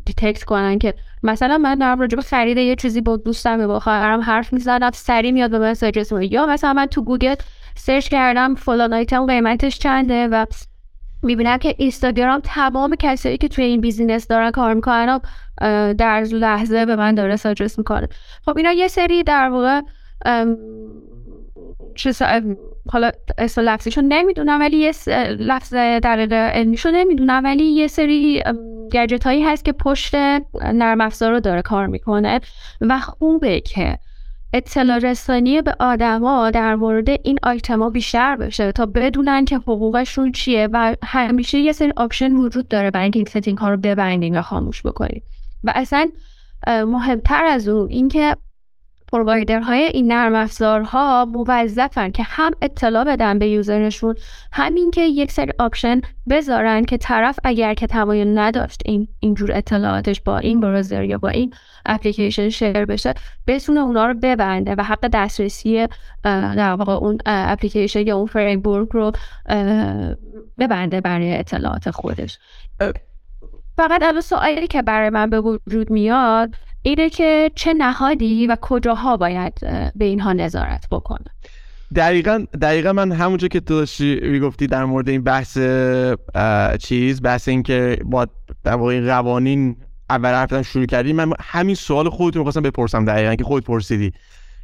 detect کنن که مثلا من دارم راجع به خرید یه چیزی با دوستم با خواهرم حرف می‌زنم سری میاد به من suggest یا مثلا من تو گوگل search کردم فلان آیتم قیمتش چنده و می‌بینم که اینستاگرام تمام کسایی که توی این business دارن کار می‌کنن در لحظه به من داره suggest می‌کنه. خب اینا یه سری در واقع حالا اسم لفظیشو نمی‌دونم ولی یه لفظ دقیق علمیشو نمی‌دونم ولی یه سری گجت هایی هست که پشت نرم افزار رو داره کار می‌کنه و خوبه که اطلاع رسانی به آدما در مورد این آیتما بیشتر بشه تا بدونن که حقوقشون چیه و همیشه یه سری option وجود داره برای اینکه این setting ها رو ببندین و خاموش بکنید و اصلا مهمتر از اون اینکه provider های این نرم افزارها موظفن که هم اطلاع بدن به user شون همین که یک سری option بذارن که طرف اگر که تمایل نداشت این اینجور اطلاعاتش با این browser یا با این application share بشه بتونه اونا رو ببنده و حق دسترسی در واقع اون اپلیکیشن یا اون framework رو ببنده برای اطلاعات خودش. فقط الان سوالی که برای من به وجود میاد اینه که چه نهادی و کجاها باید به اینها نظارت بکنه دقیقا دقیقا من همونجا که تو داشتی می‌گفتی در مورد این بحث چیز بحث این که با در واقع قوانین اول حرفتن شروع کردی من همین سوال خودتون می‌خواستم بپرسم دقیقا که خودت پرسیدی.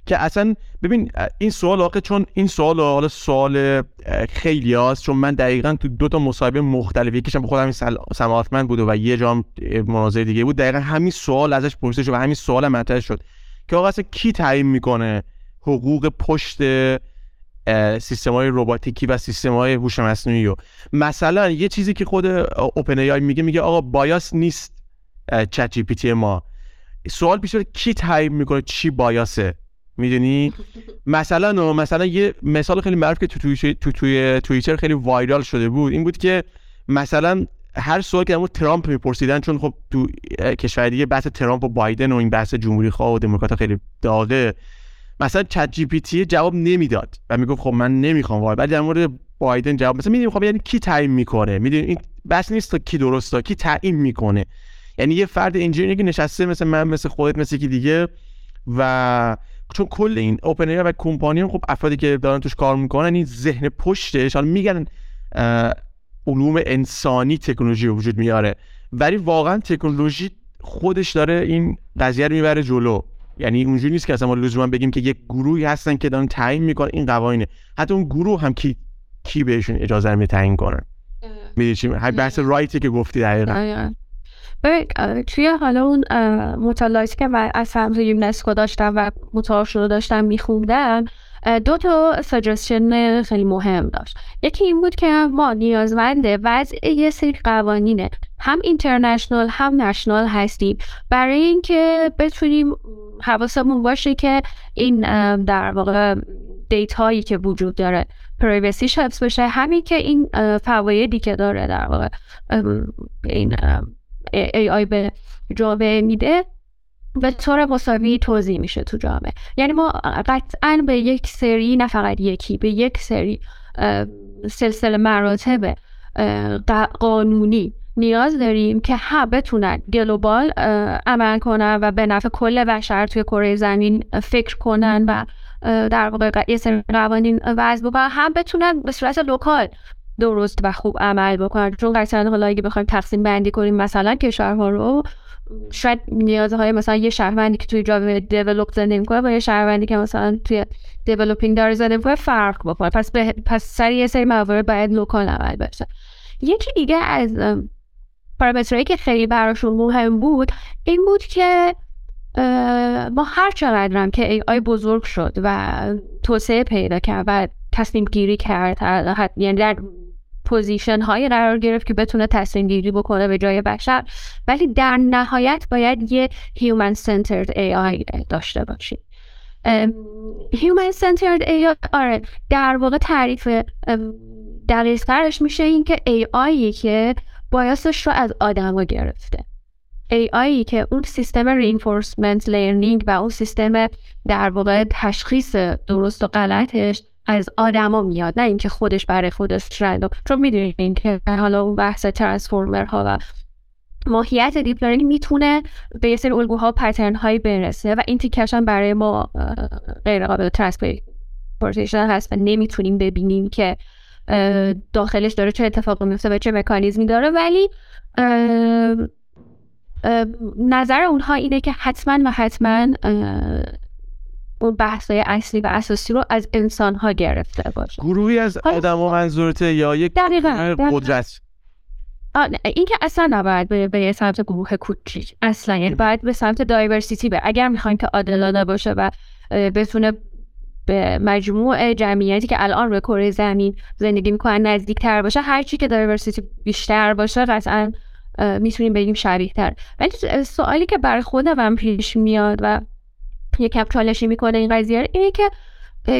که اصلا ببین این سوال آقا چون این سوال حالا سوال خیلی هست چون من دقیقا تو دو تا مصاحبه مختلف یکیشم خودم سماعتمند بوده و یه جام مناظره دیگه بود. دقیقا همین سوال ازش پرسیده شد و همین سوال مطرح شد که آقا اصلا کی تعیین می‌کنه؟ حقوق پشت سیستم های روباتیکی و سیستم های هوش مصنوعی رو. مثلا یه چیزی که خود اوپن ای میگه میگه آقا بایاس نیست چت جی پی تی ما. سوال پیش کی تعیین می‌کنه چی بایاسه؟ می‌دونی؟ مثلا مثلا یه مثال خیلی معروف که تو توی تو توی توییتر خیلی وایرال شده بود این بود که مثلا هر سوال که ترامپ میپرسیدن چون خب تو کشور دیگه بحث ترامپ و بایدن و این بحث جمهوری خواه و دموکرات خیلی داغه. مثلا چت جی پی تی جواب نمی‌داد و می‌گفت خب من نمی‌خوام وای ولی در مورد بایدن جواب مثلا می‌دونیم خب یعنی کی تعیین می‌کنه؟ می‌دونی این بس نیست تا کی درسته کی تعیین می‌کنه؟ یعنی یه فرد انجینیری که نشسته مثل من مثل خودت مثل کی دیگه و چون کل این اوپن و کمپانی خب افرادی که دارن توش کار می‌کنن این ذهن پشتش حالا میگن علوم انسانی تکنولوژی وجود میاره ولی واقعا تکنولوژی خودش داره این قضیه رو می‌بره جلو. یعنی اونجوری نیست که اصلا ما لزوما بگیم که یک گروهی هستن که دارن تعیین می‌کنن این قوانینه. حتی اون گروه هم کی کی بهشون اجازه رو تعیین کنن. می‌دونی چی بحث رایتی که گفتی دقیقا. توی حالا اون مطالعاتی که من از سمت یونسکو داشتم و مطالعه شده داشتم میخوندم دو تا suggestion خیلی مهم داشت. یکی این بود که ما نیازمند وضع یه سری قوانینه. هم international هم national هستیم. برای اینکه بتونیم حواسمون باشه که این در واقع data هایی که وجود داره privacy حفظ بشه همین که این فوایدی که داره در واقع این AI به جامعه میده به طور مساوی توزیع میشه تو جامعه. یعنی ما قطعا به یک سری نه فقط یکی به یک سری سلسله مراتب قانونی نیاز داریم که هم بتونن global عمل کنن و به نفع کل بشر توی کره زمین فکر کنن و در واقع یه سری قوانین وضع بکنن. هم بتونن به صورت local درست و خوب عمل بکنن. چون قطعا حالا اگه بخوایم تقسیم بندی کنیم مثلا کشورها رو شاید نیازهای مثلا یه شهروندی که توی جامعه developed زندگی می‌کنه با یه شهروندی که مثلا توی developing داره زندگی می‌کنه فرق بکنه. پس به پس سری یه سری موارد باید local عمل بشه یکی دیگه از پارامترهایی که خیلی براشون مهم بود این بود که ما هر چقدر هم که AI بزرگ شد و توسعه پیدا کرد و تصمیم گیری کرد یعنی در position هایی قرار گرفت که بتونه تصمیم گیری بکنه به جای بشر. ولی در نهایت باید یه human centered AI داشته باشیم human centered AI آره در واقع تعریف دقیق ترش میشه این که AI که بایاسش رو از آدم گرفته. AI که اون سیستم reinforcement learning و اون سیستم در واقع تشخیص درست و غلطش از آدما میاد نه اینکه خودش برای خودش رندوم چون می‌دونین که حالا اون بحث ترانسفورمر ها و ماهیت deep می‌تونه به یه سری الگوها pattern هایی برسه و این تیکش برای ما غیر قابل transparency هست و نمی‌تونیم ببینیم که داخلش داره چه اتفاقی میفته و چه مکانیزمی داره. ولی نظر اونها اینه که حتما و حتما اون بحثای اصلی و اساسی رو از انسان ها گرفته باشه. گروهی از آدم و منظورته یا یک دقیقا, قدرت؟ این که اصلا نباید به, به سمت گروه کوچیک. اصلا یعنی باید به سمت دایورسیتی به اگر می‌خوایم که عادلانه باشه و بتونه به مجموع جمعیتی که الان روی کره زمین زندگی می‌کنن نزدیک تر باشه هرچی که دایورسیتی بیشتر باشه قطعا می‌تونیم بگیم شبیه تر ولی سوالی که برای خودم پیش میاد و یکم چالشی می‌کنه این قضیه اینه که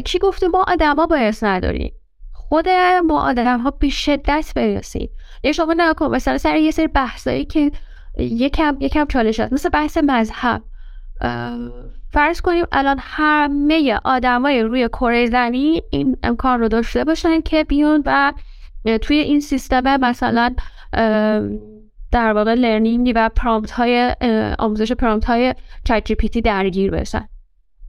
کی گفته ما آدما باعث نداریم خود ما آدم ها به شدت برسیم یه شما نکن مثلا سر یه سری بحثایی که یکم یکم چالش هست مثل بحث مذهب. فرض کنیم الان همه آدمای روی کره زمین این امکان رو داشته باشن که بیان و توی این سیستم مثلا در واقع learning و prompt های آموزش prompt های ChatGPT درگیر بشن.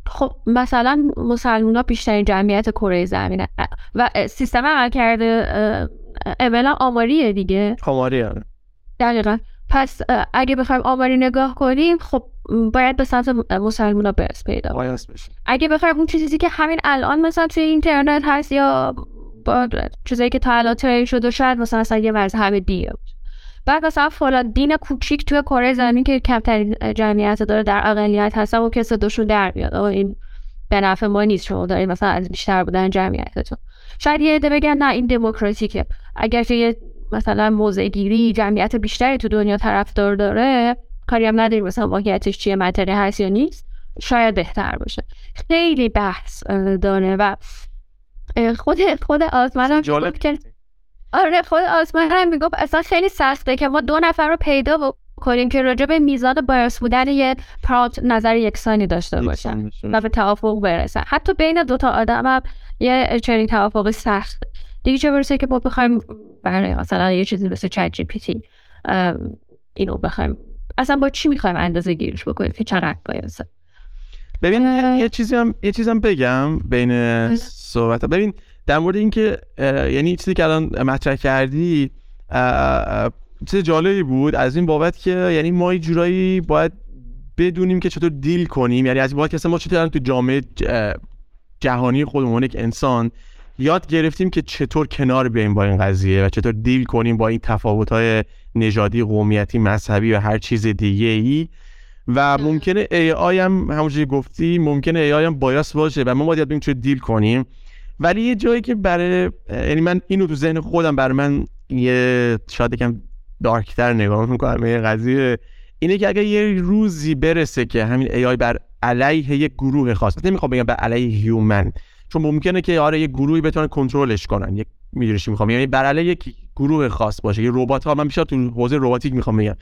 خب مثلا مسلمان ها بیشترین جمعیت کره زمینه. و سیستم عمل کرده اولا آماریه دیگه. آماری دقیقا. پس اگه بخوایم آماری نگاه کنیم خب باید به سمت مسلمان ها برس پیدا اگه بخوایم اون چیزی که همین الان مثلا توی اینترنت هست یا با چیزایی که تا الان ترین شده شاید مثلا اصلا یه مذهب دیگه بعد مثلا فلان دین کوچیک توی کره زمین که کمترین جمعیت داره در اقلیت هستن و کسی دوشون در بیاد این به نفع ما نیست شما دارید مثلا از بیشتر بودن جمعیتتون. شاید یه عده بگن نه این دموکراتیکه. اگر که یه مثلا موضع گیری جمعیت بیشتری تو دنیا طرفدار داره کاری هم نداریم مثلا واقعیتش چیه منطقه هست یا نیست شاید بهتر باشه. خیلی بحث داره و خود خود آزمانم جالب آره خود آزمان هم می‌گفت اصلا خیلی سخته که ما دو نفر رو پیدا کنیم که راجع به میزان بایاس بودن یه پرات نظر یکسانی داشته باشن و به توافق برسن. حتی بین دوتا آدم هم یه چنین توافق سخت. دیگه چه برسه که ما بخوایم برای مثلا یه چیزی مثل چت جی پی تی اینو بخوایم. اصلا با چی می‌خوایم اندازه گیرش بکنیم که چقدر بایاسه ببین یه چیزی هم یه چیزی هم بگم بین صحبت ببین در مورد اینکه یعنی چیزی که الان مطرح کردی چیز جالبی بود. از این بابت که یعنی ما جورایی باید بدونیم که چطور دیل کنیم. یعنی از این بابت که ما چطور تو جامعه جهانی خودمون یک انسان یاد گرفتیم که چطور کنار بیایم با این قضیه و چطور دیل کنیم با این تفاوت‌های نژادی قومیتی مذهبی و هر چیز دیگه ای و ممکنه ای آی هم همونجوری گفتی ممکنه ای آی هم بایاس باشه و ما باید بدونیم چطور دیل کنیم. ولی یه جایی که برای یعنی من اینو تو ذهن خودم برای من یه شاید یکم دارکتر نگاه می‌کنم این قضیه اینه که اگر یه روزی برسه که همین ای آی بر علیه یک گروه خاص نمی‌خوام بگم بر علیه هیومن چون ممکنه که آره یه گروهی بتونن کنترلش کنن یک می‌دونی می‌خوام؟ یعنی بر علیه یک گروه خاص باشه یه ربات ها من بیشتر تو حوزه رباتیک می‌خوام بگم.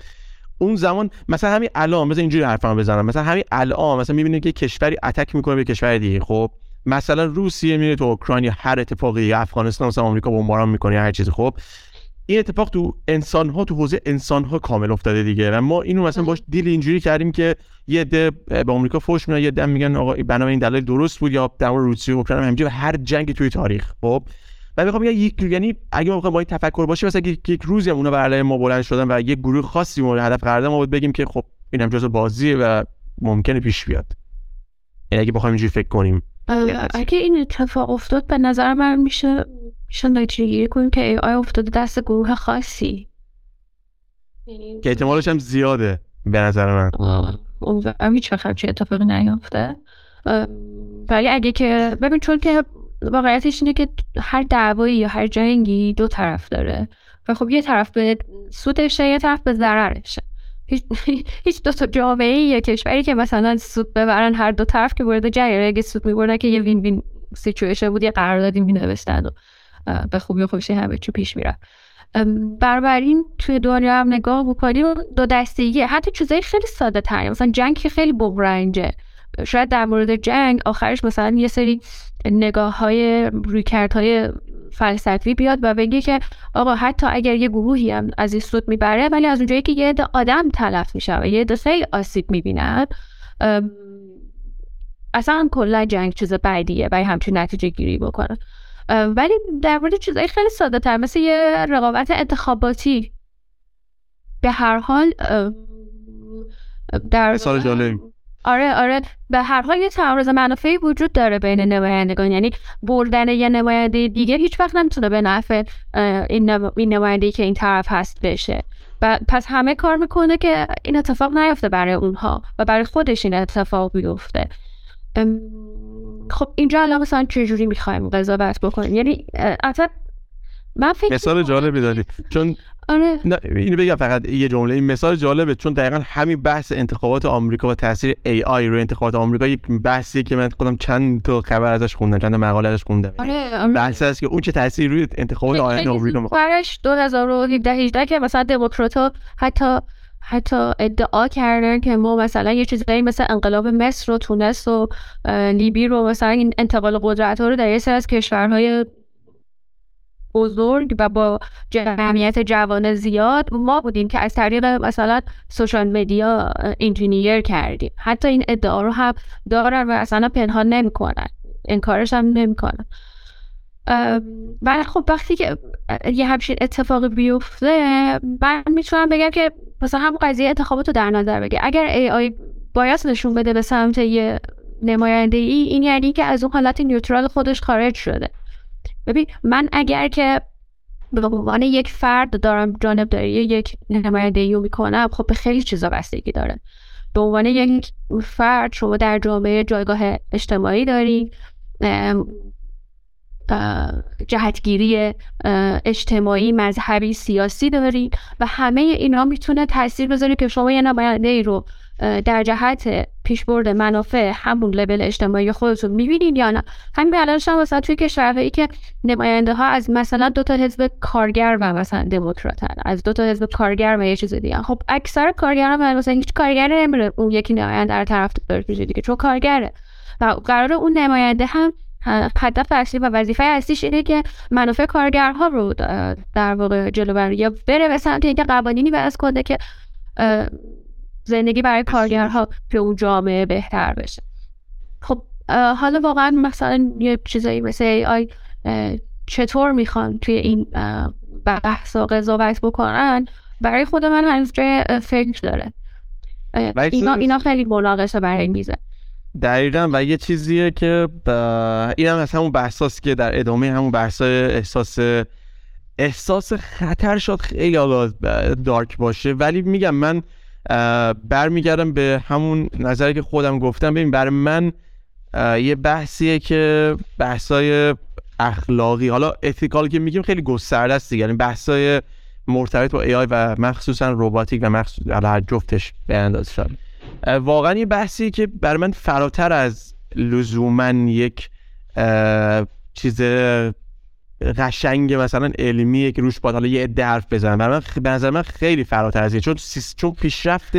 اون زمان مثلا همین الان مثلا اینجوری حرفمو بزنم مثلا همین الان مثلا می‌بینید که کشوری اتک می‌کنه به کشور دیگه خب؟ مثلا روسیه میره تو اوکراین یا هر اتفاقی افغانستان مثلا آمریکا بمباران می‌کنه یا هر چیزی خب. این اتفاق تو انسان ها تو حوزه انسان ها کامل افتاده دیگه. و ما اینو مثلا باش دیل اینجوری کردیم که یه ده به آمریکا فوش میدن یه ده میگن آقا بنابراین این دلیل درست بود یا در مورد روسیه و اوکراین همینجوری هر جنگ توی تاریخ خب. و می‌خوام بگم یک یعنی اگه ما با این تفکر باشه مثلا یک, روزی هم اونا بر علیه ما بلند شدن و یک گروه خاصی مورد هدف قرار ما بود بگیم که خب این هم جزء بازیه و ممکنه پیش بیاد. یعنی اگه بخوایم اینجوری فکر کنیم. اگه این اتفاق افتاد به نظر من میشه میشه نتیجه گیری کنیم که ای آی افتاده دست گروه خاصی. که احتمالش هم زیاده به نظر من. اون هیچ وقت چه اتفاقی نیافته ولی اگه که ببین چون که واقعیتش اینه که هر دعوایی یا هر جنگی دو طرف داره. و خب یه طرف به سودشه یه طرف به ضررشه. هیچ دو تا جامعه یا کشوری که مثلا سود ببرن هر دو طرف که وارد جنگ اگه سود میبردن که یه وین وین سیچویشن بود یه قراردادی مینوشتن و به خوبی و خوشی همه چی پیش میرن بربرین توی دنیا هم نگاه بکنیم دو دستگیه حتی چیزای خیلی ساده تری مثلا جنگ که خیلی بغرنجه شاید در مورد جنگ آخرش مثلا یه سری نگاه های رویکرد های فلسفی بیاد و بگه که آقا حتی اگر یه گروهی هم از این سود می‌بره ولی از اونجایی که یه عده آدم تلف میشه و یه عده خیلی آسیب می‌بینن اصلا کلا جنگ چیز بعدیه و همچین نتیجه گیری بکنه. ولی در مورد چیزای خیلی ساده تر مثل یه رقابت انتخاباتی. به هر حال در مثال جالب آره آره. به هر حال یه تعارض منافعی وجود داره بین نمایندگان. یعنی بردن یه نماینده دیگه هیچ وقت نمی‌تونه به نفع این, این نماینده که این طرف هست بشه. و پس همه کار می‌کنه که این اتفاق نیفته برای اونها و برای خودش این اتفاق بیفته. خب اینجا الان مثلا چجوری می‌خوایم قضاوت بکنیم؟ یعنی اصلا من فکر مثال جالبی دادی چون آره. اینو بگم فقط یه جمله. این مثال جالبه چون دقیقا همین بحث انتخابات آمریکا و تاثیر آی روی انتخابات آمریکا یک بحثیه که من خودم چند تا خبر ازش خوندم چند مقاله ازش خوندم. آره. بحث هست که اون چه تاثیری روی انتخابات آینده آمریکا می‌خواد. فرش 2017 18 که مثلا دموکرات‌ها حتی حتی ادعا کردن که ما مثلا یه چیزایی مثل انقلاب مصر و تونس و لیبی رو مثلا این انتقال قدرت ها رو در یه سر از کشورهای بزرگ و با جمعیت جوان زیاد ما بودیم که از طریق مثلا سوشال مدیا انجینیر کردیم. حتی این ادعا رو هم دارن و اصلا پنهان نمی‌کنن. انکارش هم نمی‌کنن. و خب وقتی که یه همچین اتفاقی بیفته من می‌تونم بگم که مثلا هم قضیه انتخابات رو در نظر بگه اگر ای آی باید نشون بده به سمت یه نماینده ای این یعنی که از اون حالت نیوترال خودش خارج شده. ببین من اگر که به عنوان یک فرد دارم جانب داری یک نماینده ای می‌کنم خب به خیلی چیزا بستگی داره. به عنوان یک فرد شما در جامعه جایگاه اجتماعی داری جهتگیری اجتماعی مذهبی سیاسی دارید و همه اینا می‌تونه تاثیر بذاره که شما یه نماینده ای رو در جهت پیشبرد منافع همون لول اجتماعی خودتون می‌بینید یا نه؟ همین الان شما مثلا توی کشورهایی که نماینده ها از مثلا دو تا حزب کارگر و مثلا دموکراتن از دو تا حزب کارگر و یه چیز دیگه. خب اکثر کارگران مثلا هیچ کارگر نمیره اون یکی نماینده رو طرف دیگه چون کارگره. و قرار اون نماینده هم هدف اصلی و وظیفه اصلیش اینه که منافع کارگرها رو در واقع جلو بره یا بره به سمت اینکه قوانینی وضع کنه که زندگی برای کارگرها به اون جامعه بهتر بشه. خب حالا واقعا مثلا یه چیزایی مثل ای آی چطور می‌خوان توی این بحث و قضاوت بکنن؟ برای خود من هنوز جای فکر داره. اینا, اینا خیلی مناقشه برای میزه. دقیقا و یه چیزیه که این هم از همون بحثاست که در ادامه همون بحث احساس احساس خطر شد خیلی حالا دارک باشه. ولی میگم من برمیگردم به همون نظری که خودم گفتم. ببین برای من یه بحثیه که بحثای اخلاقی حالا اتیکال که میگیم خیلی گسترده است دیگه. یعنی بحثای مرتبط با آی و مخصوصا روباتیک و مخصوصا جفتش به اندازه شد. واقعا یه بحثی که بر من فراتر از لزوما یک چیز قشنگ مثلا علمیه که روش باید حالا یه عده حرف بزنن. برای من به نظر من خیلی فراتر از این. چون چون پیشرفت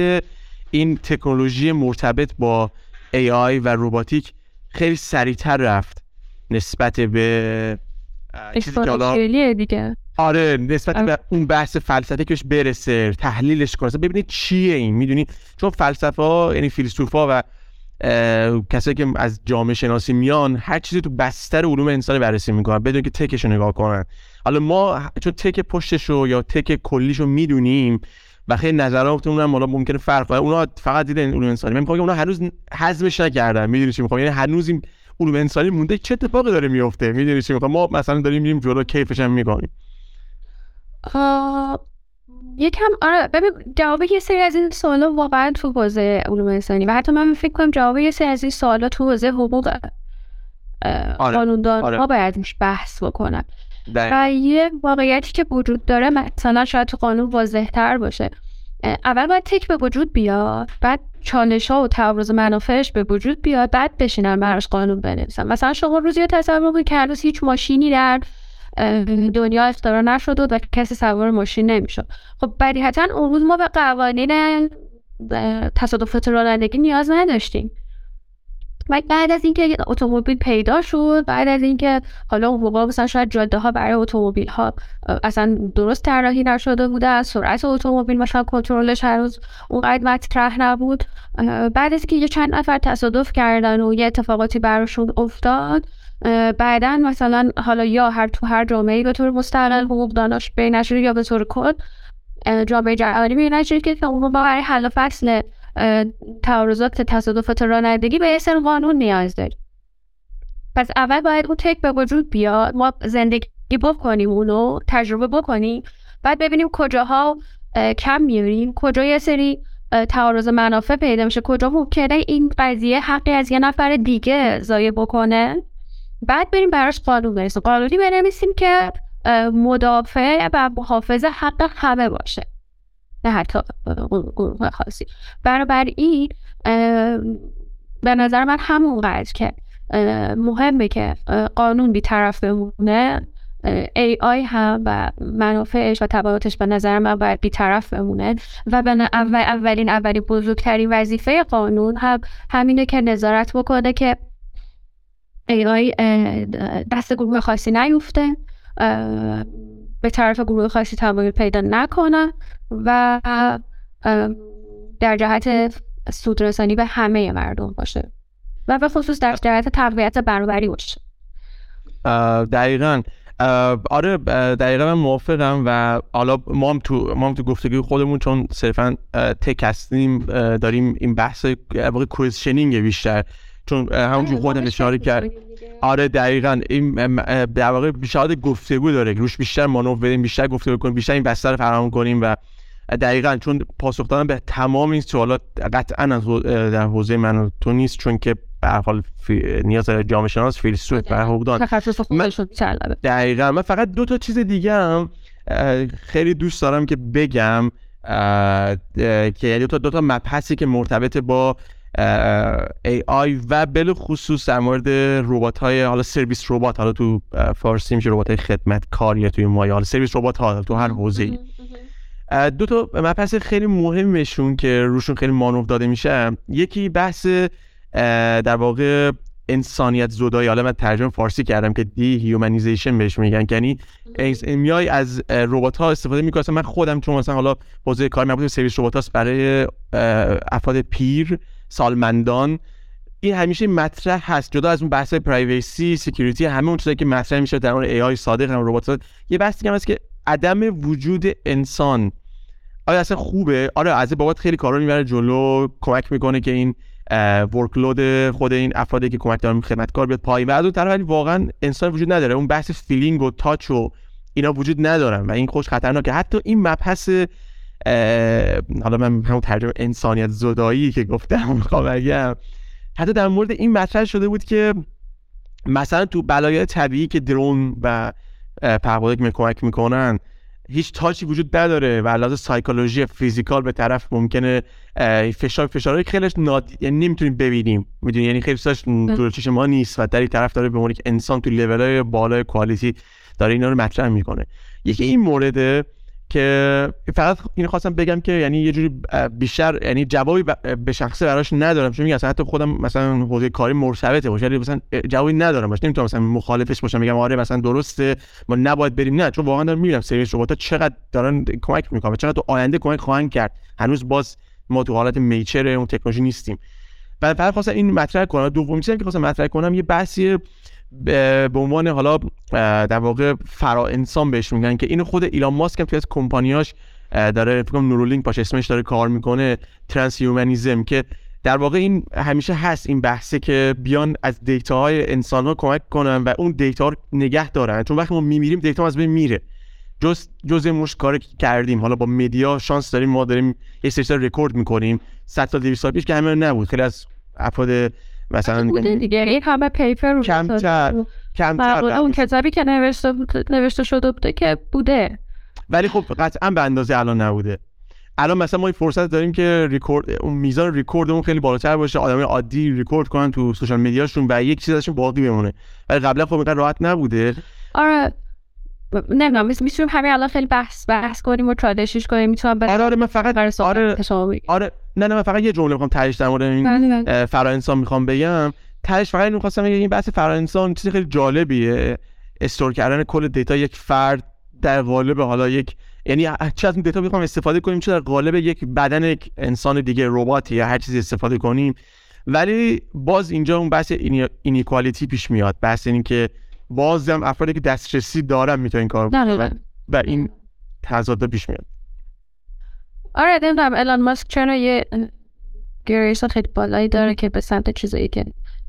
این تکنولوژی مرتبط با AI و روباتیک خیلی سریعتر رفت نسبت به چیزی که دیگه. آره نسبت به اون بحث فلسفه که برسه تحلیلش کنه. ببینید چیه این می‌دونی؟ چون فلسفه ها یعنی فیلسوفا و کسایی که از جامعه شناسی میان هر چیزی تو بستر علوم انسانی بررسی می‌کنن بدون که تکش رو نگاه کنن. حالا ما چون تک پشتش رو یا تک کلیش رو می‌دونیم و خیلی نظراتمون هم حالا ممکنه فرق کنه. اونا فقط دیدن علوم انسانی. من می‌خوام اونا هنوز حذفش نکردن. می‌دونی چی می‌خوام؟ یعنی هنوز این علوم انسانی مونده. چه اتفاقی داره میفته می‌دونی چی می‌خوام؟ ما مثلا داریم میریم جلو کیفش هم می‌کنیم. یکم آره ببین جواب یه سری از این سوالا واقعا تو حوزه علوم انسانی و حتی من فکر کنم جواب یه سری از این سوالا تو حوزه حقوق آره. قانوندان آره. ها باید بحث بکنن و یه واقعیتی که وجود داره مثلا شاید تو قانون واضح تر باشه اول باید تک به وجود بیاد بعد چالش ها و تعارض منافعش به وجود بیاد بعد بشینن براش قانون بنویسن مثلا شما روزی تصور که هنوز هیچ ماشینی در دنیا اختراع نشد و کسی سوار ماشین نمی‌شد. خب بدیهتا اون روز ما به قوانین تصادفات رانندگی نیاز نداشتیم. و بعد از اینکه اتومبیل پیدا شد بعد از اینکه حالا اون موقع مثلا شاید جاده ها برای اتومبیل ها اصلا درست طراحی نشده بوده سرعت اتومبیل مثلا کنترلش هنوز اونقدر مطرح نبود. بعد از اینکه یه چند نفر تصادف کردن و یه اتفاقاتی براشون افتاد بعدا مثلا حالا یا هر تو هر جامعه به طور مستقل حقوق دانش بینشون یا به طور کل جامعه جهانی بینشون که اون برای حل فصل تعارضات تصادفات رانندگی به اسم قانون نیاز داریم پس اول باید اون تک به وجود بیاد ما زندگی بکنیم اونو تجربه بکنیم بعد ببینیم کجاها کم میاریم کجا یه سری تعارض منافع پیدا میشه کجا ممکنه این قضیه حقی از یه نفر دیگه ضایع بکنه. بعد بریم براش قانون برسیم. قانونی بنویسیم که مدافع و محافظ حق همه باشه. نه حتی گروه خاصی. این به نظر من همونقدر که مهمه که قانون بیطرف بمونه ای آی هم و منافعش و تبعاتش به نظر من باید بیطرف بمونه و به اول اولین اولین بزرگترین وظیفه قانون هم همینه که نظارت بکنه که آی دست گروه خاصی نیفته به طرف گروه خاصی تمایل پیدا نکنه و در جهت سودرسانی به همه مردم باشه و به خصوص در جهت تقویت برابری باشه. دقیقا. آره دقیقا من موافقم و حالا ما هم تو ما هم تو گفتگوی خودمون چون صرفا تک هستیم داریم این بحث واقع کوئسشنینگ بیشتر. چون همونجور خودم اشاره کرد. آره دقیقا. این در واقع بیشتر گفتگو داره. روش بیشتر مانو بدیم بیشتر گفتگو کنیم بیشتر این بستر فراهم کنیم و دقیقا. چون پاسخ دادن به تمام این سوالات قطعا در حوزه من تو نیست چون که به حال نیاز داره جامعه شناس فیلسوف و حقوقدان. دقیقا. من فقط دو تا چیز دیگه هم خیلی دوست دارم که بگم که یعنی دو تا دو تا مبحثی که مرتبط با AI و بالخصوص در مورد ربات های حالا service robot حالا تو فارسی میشه ربات های خدمت کاری توی مایه حالا service robot ها تو هر حوزه ای دو تا مبحث خیلی مهمشون که روشون خیلی مانور داده میشه. یکی بحث در واقع انسانیت زدایی. حالا من ترجمه فارسی کردم که dehumanization بهش میگن. یعنی میای از ربات ها استفاده می‌کنم من خودم چون مثلا حالا حوزه کار به service robot برای افراد پیر سالمندان این همیشه مطرح هست. جدا از اون بحث privacy security همه اون چیزایی که مطرح میشه در مورد AI صادق هم ربات یه بحثی هم هست که عدم وجود انسان. آیا اصلا خوبه؟ آره از بابت خیلی کارا می‌بره جلو کمک می‌کنه که این workload خود این افرادی که کمک دارن خدمتکار بیاد پایین. و از اون طرف واقعا انسان وجود نداره. اون بحث feeling و touch و اینا وجود ندارن و این خوش خطرناکه. حتی این مبحث حالا من همون ترجمه انسانیت زدایی که گفتم می‌خوام بگم. حتی در مورد این مطرح شده بود که مثلا تو بلایای طبیعی که درون و که کمک می‌کنن هیچ تاچی وجود نداره و لحاظ سایکولوژی فیزیکال به طرف ممکنه فشار فشارهای خیلیش ناد یعنی نمی‌تونیم ببینیم. می‌دونی؟ یعنی خیلی ساش دور چشم ما نیست و در طرف داره به که انسان تو های بالای کوالیتی داره اینا رو مطرح می‌کنه. یکی این مورده که فقط اینو خواستم بگم که یعنی یه جوری بیشتر یعنی جوابی به شخصه براش ندارم. چون میگم حتی خودم مثلا حوزه کاری مرتبطه. باشه مثلا جوابی ندارم باشه نمی‌تونم مثلا مخالفش باشم میگم آره مثلا درسته ما نباید بریم. نه چون واقعا دارم می‌بینم سری ربات چقدر دارن کمک می‌کنن چقدر تو آینده کمک خواهند کرد. هنوز باز ما تو حالت میچر اون تکنولوژی نیستیم. بعد فقط خواستم این مطرح کنم. دومین چیزی که خواستم مطرح کنم یه بحثی به عنوان حالا در واقع فرا انسان بهش میگن که اینو خود ایلان ماسک هم توی از کمپانیاش داره فکر کنم Neuralink باشه اسمش داره کار می‌کنه transhumanism که در واقع این همیشه هست این بحثه که بیان از data های انسان ها کمک کنن و اون data رو نگه دارن. چون وقتی ما میمیریم data از بین میره. جز جز مش کار کردیم. حالا با media شانس داریم ما داریم یه سری رکورد می‌کنیم. 100 سال 200 سال پیش که همه نبود. خیلی از افراد مثلا بوده دیگه. این همه paper کمتر کمتر اون کتابی که نوشته نوشته شده بوده که بوده. ولی خب قطعا به اندازه الان نبوده. الان مثلا ما این فرصت داریم که ریکورد اون میزان ریکوردمون خیلی بالاتر باشه آدمای عادی ریکورد کنن تو social media شون و یک چیز ازشون باقی بمونه. ولی قبلا خب اینقدر راحت نبوده. آره. نمی‌دونم می‌تونیم همین الان خیلی بحث بحث کنیم و چالشش کنیم. می‌تونم آره آره من فقط آره آره. نه نه من فقط یه جمله می‌خوام تهش در مورد این بله، بله. فرا انسان می‌خوام بگم. تهش فقط می‌خواستم بگم این بحث فرا انسان چیز خیلی جالبیه. استور کردن کل دیتا یک فرد در قالب حالا یک یعنی چه از دیتا می‌خوام استفاده کنیم چه در قالب یک بدن یک انسان دیگه رباتی یا هر چیزی استفاده کنیم. ولی باز اینجا اون بحث اینیکوالیتی پیش میاد. بحث این که بازم افرادی که دسترسی دارن می‌تونن کار و, و این تضاد پیش میاد. آره نمی‌دونم الان ماسک چرا یه گریش خیلی بالایی داره که به سمت چیزایی که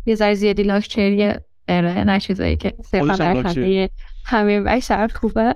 یه ذره زیادی لاکچریه اره نه چیزایی که صرفا در همه همه خوبه.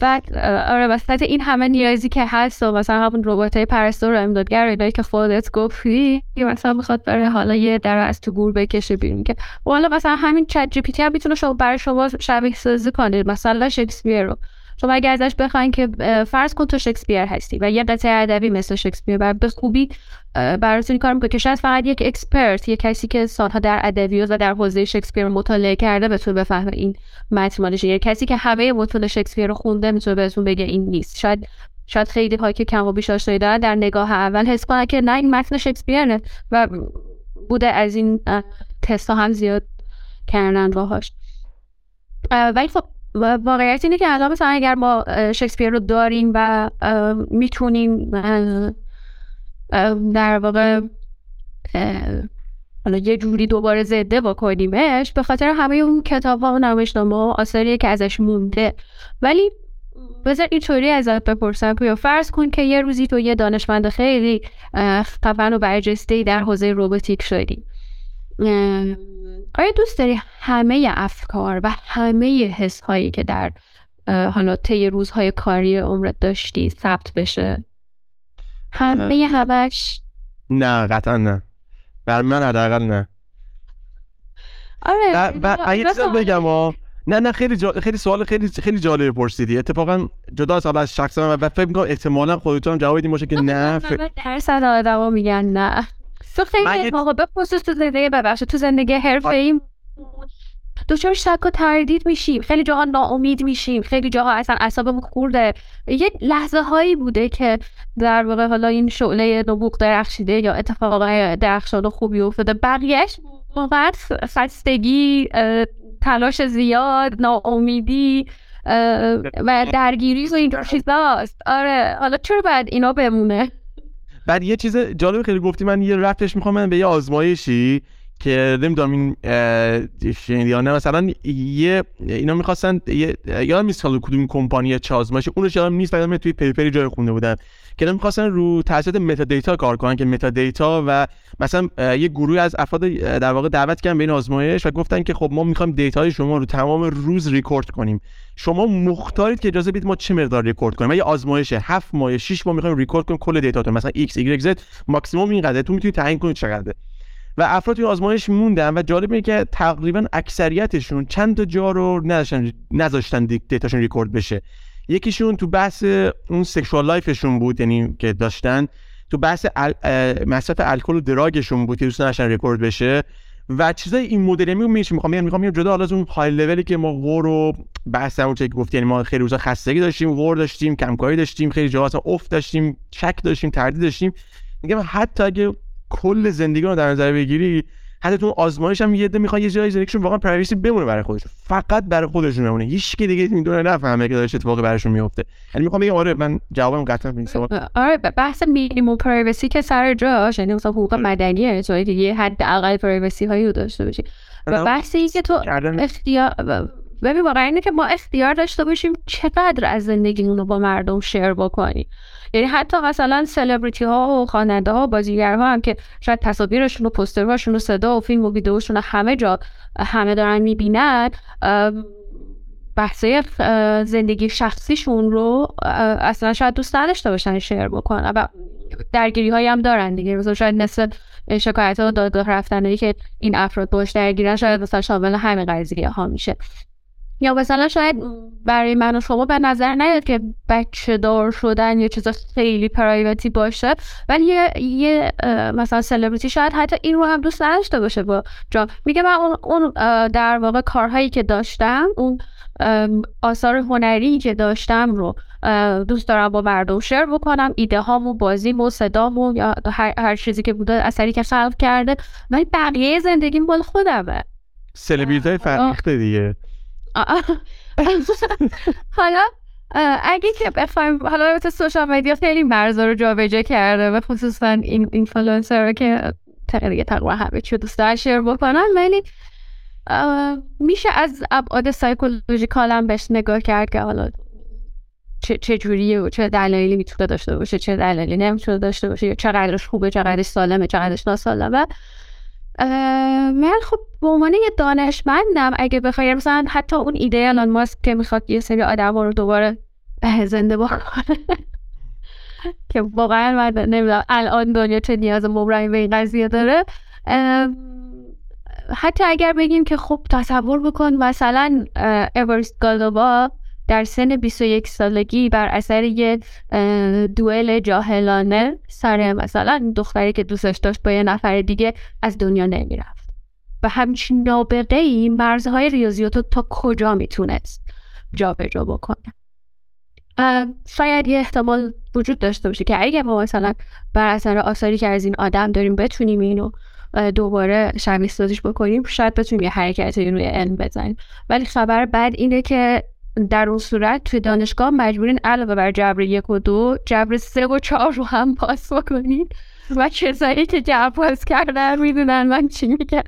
و آره وسط این همه نیازی که هست و مثلا همون ربات های پرستار و امدادگر اینایی که خودت گفتی مثلا می‌خواد برای حالا یه در از تو گور بکشه بیرون که حالا مثلا همین ChatGPT هم می‌تونه شما برای شما شبیه سازی کنه. مثلا شکسپیر رو. شما اگر ازش بخواین که فرض کن تو شکسپیر هستی و یه قطعه ادبی مثل شکسپیر و به خوبی براتون کار می‌کنه که شاید فقط یک expert یک کسی که سالها در ادبیات و در حوزه شکسپیر مطالعه کرده بتونه بفهمه این متن مالشه یک کسی که همه متون شکسپیر رو خونده می‌تونه بهتون بگه این نیست. شاید شاید خیلی هایی که کم و بیش آشنایی دارن در نگاه اول حس کنن که نه این متن شکسپیره و بوده از این تست هم زیاد کردن باهاش. ولی خب واقعیت اینه که الان مثلا اگر ما شکسپیر رو داریم و می‌تونیم در واقع حالا یه جوری دوباره زده بکنیمش به خاطر همه اون کتاب ها و نمایشنامه و آثاریه که ازش مونده. ولی بذار اینطوری ازت بپرسم یا فرض کن که یه روزی تو یه دانشمند خیلی خفن و برجسته در حوزه روباتیک شدی. آیا دوست داری همه افکار و همه حس هایی که در حالا طی روزهای کاری عمرت داشتی ثبت بشه؟ همه همش؟ نه قطعا نه. بر من حداقل نه. آره بگم نه نه خیلی جا... خیلی سوال خیلی خیلی جالب پرسیدی. اتفاقا جدا از از شخص من و فکر می‌کنم احتمالاً خودتون جواب بدین باشه که نه ف... درصد آدما میگن نه. تو خیلی موقع به خصوص تو زندگی ببخشید. تو زندگی حرفه‌ای دچار شک و تردید میشیم. خیلی جاها ناامید میشیم. خیلی جاها اصلا اعصابمون خورده. یه لحظه هایی بوده که در واقع حالا این شعله نبوغ درخشیده یا اتفاقای درخشان خوبی افتاده. بقیهش واقعا خستگی تلاش زیاد ناامیدی و درگیری و اینجور چیزاست. آره حالا چرا باید اینا بمونه؟ بعد یه چیز جالب خیلی گفتی من یه رفتش می‌خوام من به یه آزمایشی که نمی‌دونم این یا نه. مثلا یه اینا می‌خواستن یه یادم نیست کدوم کمپانی چه آزمایش اونش یادم نیست توی پیپری جای خونده بودم. که می‌خواستن رو توسط متا دیتا کار کنن که متا دیتا و مثلا یه گروه از افراد در واقع دعوت کردن به این آزمایش و گفتن که خب ما می‌خوایم data ی شما رو تمام روز ریکورد کنیم. شما مختارید که اجازه بدید ما چه مقدار ریکورد کنیم؟ یه آزمایش 7 ماه 6 ماه می‌خوایم ریکورد کنیم کل data تون. مثلا x y z maximum اینقدر تو می‌تونید تعیین کنید چقدره. و افراد توی آزمایش موندن و جالب اینه که تقریبا اکثریتشون چند تا جا رو نذاشتن نذاشتن data شون record بشه. یکیشون تو بحث اون sexual life شون بود یعنی که داشتن تو بحث مصرف الکل و دراگشون بود که دوست داشتن ریکورد بشه. و چیزای این مدلی می میشه می‌خوام می‌خوام میگم جدا حالا از اون های لولی که ما غور و بحث اون چه گفتی یعنی ما خیلی روزا خستگی داشتیم غور داشتیم کمکاری داشتیم خیلی جاها افت داشتیم شک داشتیم تردید داشتیم. میگم حتی اگه کل زندگی رو در نظر بگیری حتی تو آزمایش هم یه عده می‌خوان یه جایی زندگیشون واقعا پرایوسی بمونه برای خودشون. فقط برای خودشون بمونه. هیچ کی دیگه می‌دونه نفهمه که داره اتفاقی براشون میفته یعنی می‌خوام بگم آره من جوابم قطعا این سوال آره بحث مینیمم پرایوسی که سر جاش یعنی مثلا حقوق آره. مدنیه تو دیگه حد اقل پرایوسی هایی رو داشته باشی. و بحث این که تو اختیار ببین واقعا اینه که ما اختیار داشته باشیم چقدر از زندگیمون رو با مردم شیر بکنیم. یعنی حتی مثلا سلبریتی ها و خواننده ها و بازیگرها هم که شاید تصاویرشون و پوسترهاشون و صدا و فیلم و ویدیوشون همه جا همه دارن می‌بینن بحثه زندگی شخصیشون رو اصلا شاید دوست نداشته باشن شیر بکنن و درگیری هایی هم دارن دیگه. مثلا شاید مثل شکایت ها دادگاه رفتن که این افراد باش درگیرن شاید مثلا شامل همین قضیه ها میشه. یا مثلا شاید برای من و شما به نظر نیاد که بچه دار شدن یا چیز خیلی پرایوتی باشه ولی یه, یه مثلا سلبریتی شاید حتی این رو هم دوست نداشته باشه. با جا میگه من اون, اون در واقع کارهایی که داشتم اون آثار هنری که داشتم رو دوست دارم با مردم share بکنم ایده هامو بازیمو صدامو یا هر, هر چیزی که بوده اثری که خلق کرده. ولی بقیه زندگیم مال خودمه. سلبریتی فرهیخته دیگه. حالا اگه که بخوایم حالا البته social media خیلی مرزا رو جابجا کرده و خصوصا این اینفلوئنسر که تقریبا تقریبا همه چی دوست دارن شیر بکنن ولی میشه از ابعاد سایکولوژیکال هم بهش نگاه کرد که حالا چه, چه جوریه و چه دلایلی می‌تونه داشته باشه چه دلایلی نمی‌تونه داشته باشه یا چقدرش خوبه چقدرش سالمه چقدرش ناسالمه. من خب به عنوان یه دانشمندم اگه بخوای مثلا حتی اون ایده الان ماسک که می‌خواد یه سری آدم رو دوباره زنده بکنه. که واقعا من نمی‌دونم الان دنیا چه نیاز مبرمی به این قضیه داره. حتی اگر بگیم که خب تصور بکن مثلا اورست گالوبا در سن 21 سالگی بر اثر یه دوئل جاهلانه سر مثلا دختری که دوستش داشت با یه نفر دیگه از دنیا نمی‌رفت. و همچین نابغه ای مرزهای ریاضیات تا کجا می‌تونست جابجا بکنه؟ شاید یه احتمال وجود داشته باشه که اگه ما مثلا بر اثر آثاری که از این آدم داریم بتونیم اینو دوباره شبیه سازیش بکنیم شاید بتونیم یه حرکتی روی علم بزنیم. ولی خبر بعد اینه که در اون صورت توی دانشگاه مجبورین علاوه بر جبر یک و دو جبر سه و چهار رو هم پاس بکنین و کسایی که جبر پاس کردن می‌دونن من چی میگم.